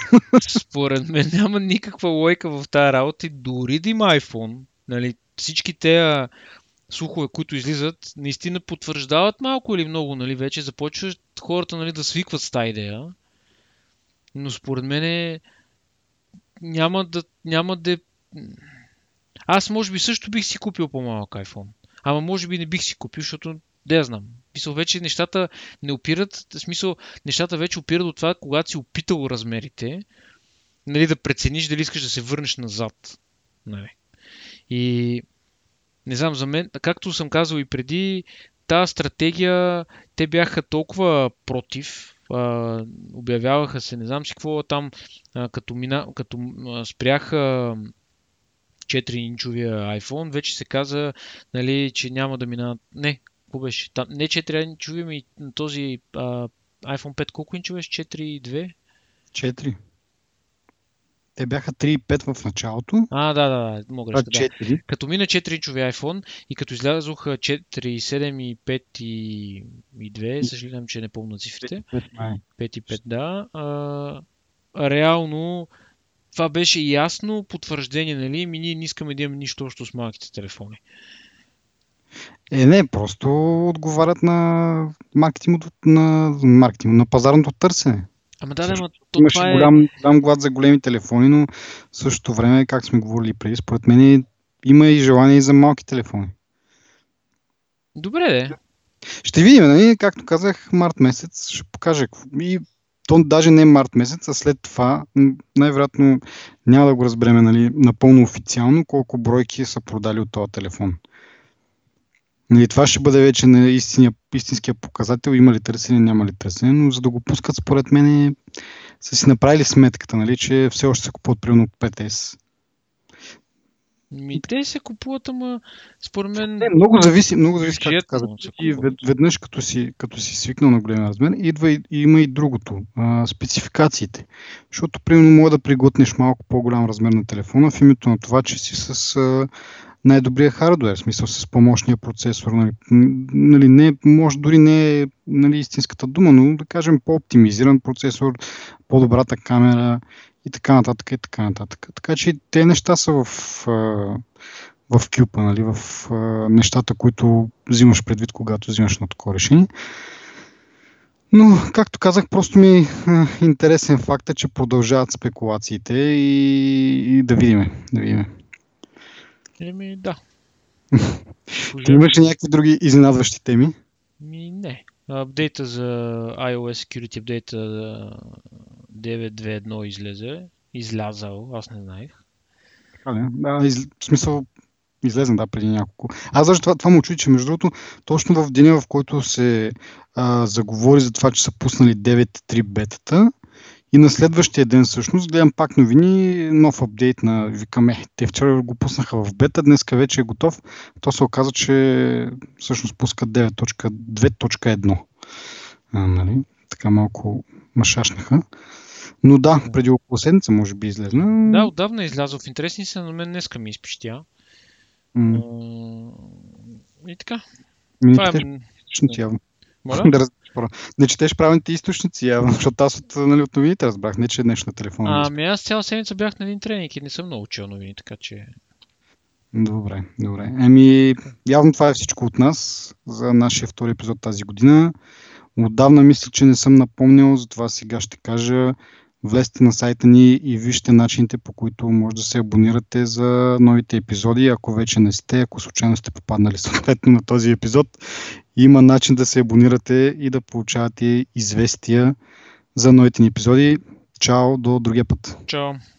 Според мен няма никаква лойка в тази работа и дори да има iPhone, нали, всички тези слухове, които излизат, наистина потвърждават малко или много, нали, вече започват хората нали, да свикват с тази идея. Но според мен е, няма да, няма да... Аз може би също бих си купил по-малък iPhone. Ама може би не бих си купил, защото да я знам. Мисъл, вече нещата не опират, в смисъл, нещата вече опират от това, когато си опитал размерите, нали, да прецениш дали искаш да се върнеш назад. Нали. И не знам, за мен, както съм казал и преди, тази стратегия, те бяха толкова против, а, обявяваха се, не знам си какво там, а, като, мина, като а, спряха 4-инчовия iPhone, вече се каза, нали, че няма да минават. Не, какво беше? Там, не 4-инчовия, ми на този а, iPhone 5 колко инчове беше? 4,2? 4. Те бяха 3 и 5 в началото, А, да, да, да, мога да. 4. Като мина 4-инчови iPhone и като излязоха 4, 7 и 5 и, и 2, съжалявам, че не помня цифрите, 5 май. 5 и 5, да, а, реално това беше ясно потвърждение, нали, ми ние не искаме да имаме нищо общо с малките телефони. Е, не, просто отговарят на маркетинг, на, маркетинг, на пазарното търсене. Ама да, да, ма, то Имаше това е... голям, голям глад за големи телефони, но в същото време, как сме говорили преди, според мен има и желание и за малки телефони. Добре, де. Ще видим, нали? както казах, март месец ще покаже. И то даже не март месец, а след това най-вероятно няма да го разбереме нали, напълно официално колко бройки са продали от този телефон. Нали, това ще бъде вече на истиния, истинския показател, има ли търсене, няма ли търсене, но за да го пускат, според мен, са си направили сметката, нали, че все още се купуват примерно 5S. Ми, те се купуват, ама според мен... Не, много зависи, много зависи, Бюджетно казах. И веднъж като си, като си свикнал на големия размер, идва и, и има и другото. А, спецификациите. Защото, примерно, мога да приготнеш малко по-голям размер на телефона в името на това, че си с а, най-добрия хардуер, в смисъл с по-мощния процесор. Нали, нали, не, може дори не е нали, истинската дума, но да кажем по-оптимизиран процесор, по-добрата камера и така нататък и така нататък. Така че те неща са в, в кюпа, нали, в нещата, които взимаш предвид, когато взимаш на такова решение. Но, както казах, просто ми е интересен факт е, че продължават спекулациите и, и да видим. Да видим. Еми, да. Ти имаш ли някакви други изненадващи теми? Ми, не. Апдейта за iOS Security апдейта 9.2.1 излезе. Излязал, аз не знаех. Ли? Да, из, в смисъл, излезна, да, преди няколко. Аз даже това, това му чуди, че между другото, точно в деня, в който се а, заговори за това, че са пуснали 9.3 бетата, и на следващия ден всъщност гледам пак новини, нов апдейт на, викам, е, те вчера го пуснаха в бета, днеска вече е готов. То се оказа, че всъщност пускат 9.2.1. А, нали? Така малко машашнаха. Но да, преди около седмица може би излезна. Да, отдавна е излязъл в интересни са, но мен днеска ми изпищя. М, И така. ми Това четеш е... източници, явно. Моля? да Не четеш правилните източници, явно, защото аз от, нали, от новините разбрах, не че е нещо на телефона. ми Ами аз цяла седмица бях на един тренинг и не съм много учил новини, така че... Добре, добре. Еми, явно това е всичко от нас за нашия втори епизод тази година. Отдавна мисля, че не съм напомнял, затова сега ще кажа. Влезте на сайта ни и вижте начините по които може да се абонирате за новите епизоди. Ако вече не сте, ако случайно сте попаднали съответно на този епизод, има начин да се абонирате и да получавате известия за новите ни епизоди. Чао, до другия път. Чао!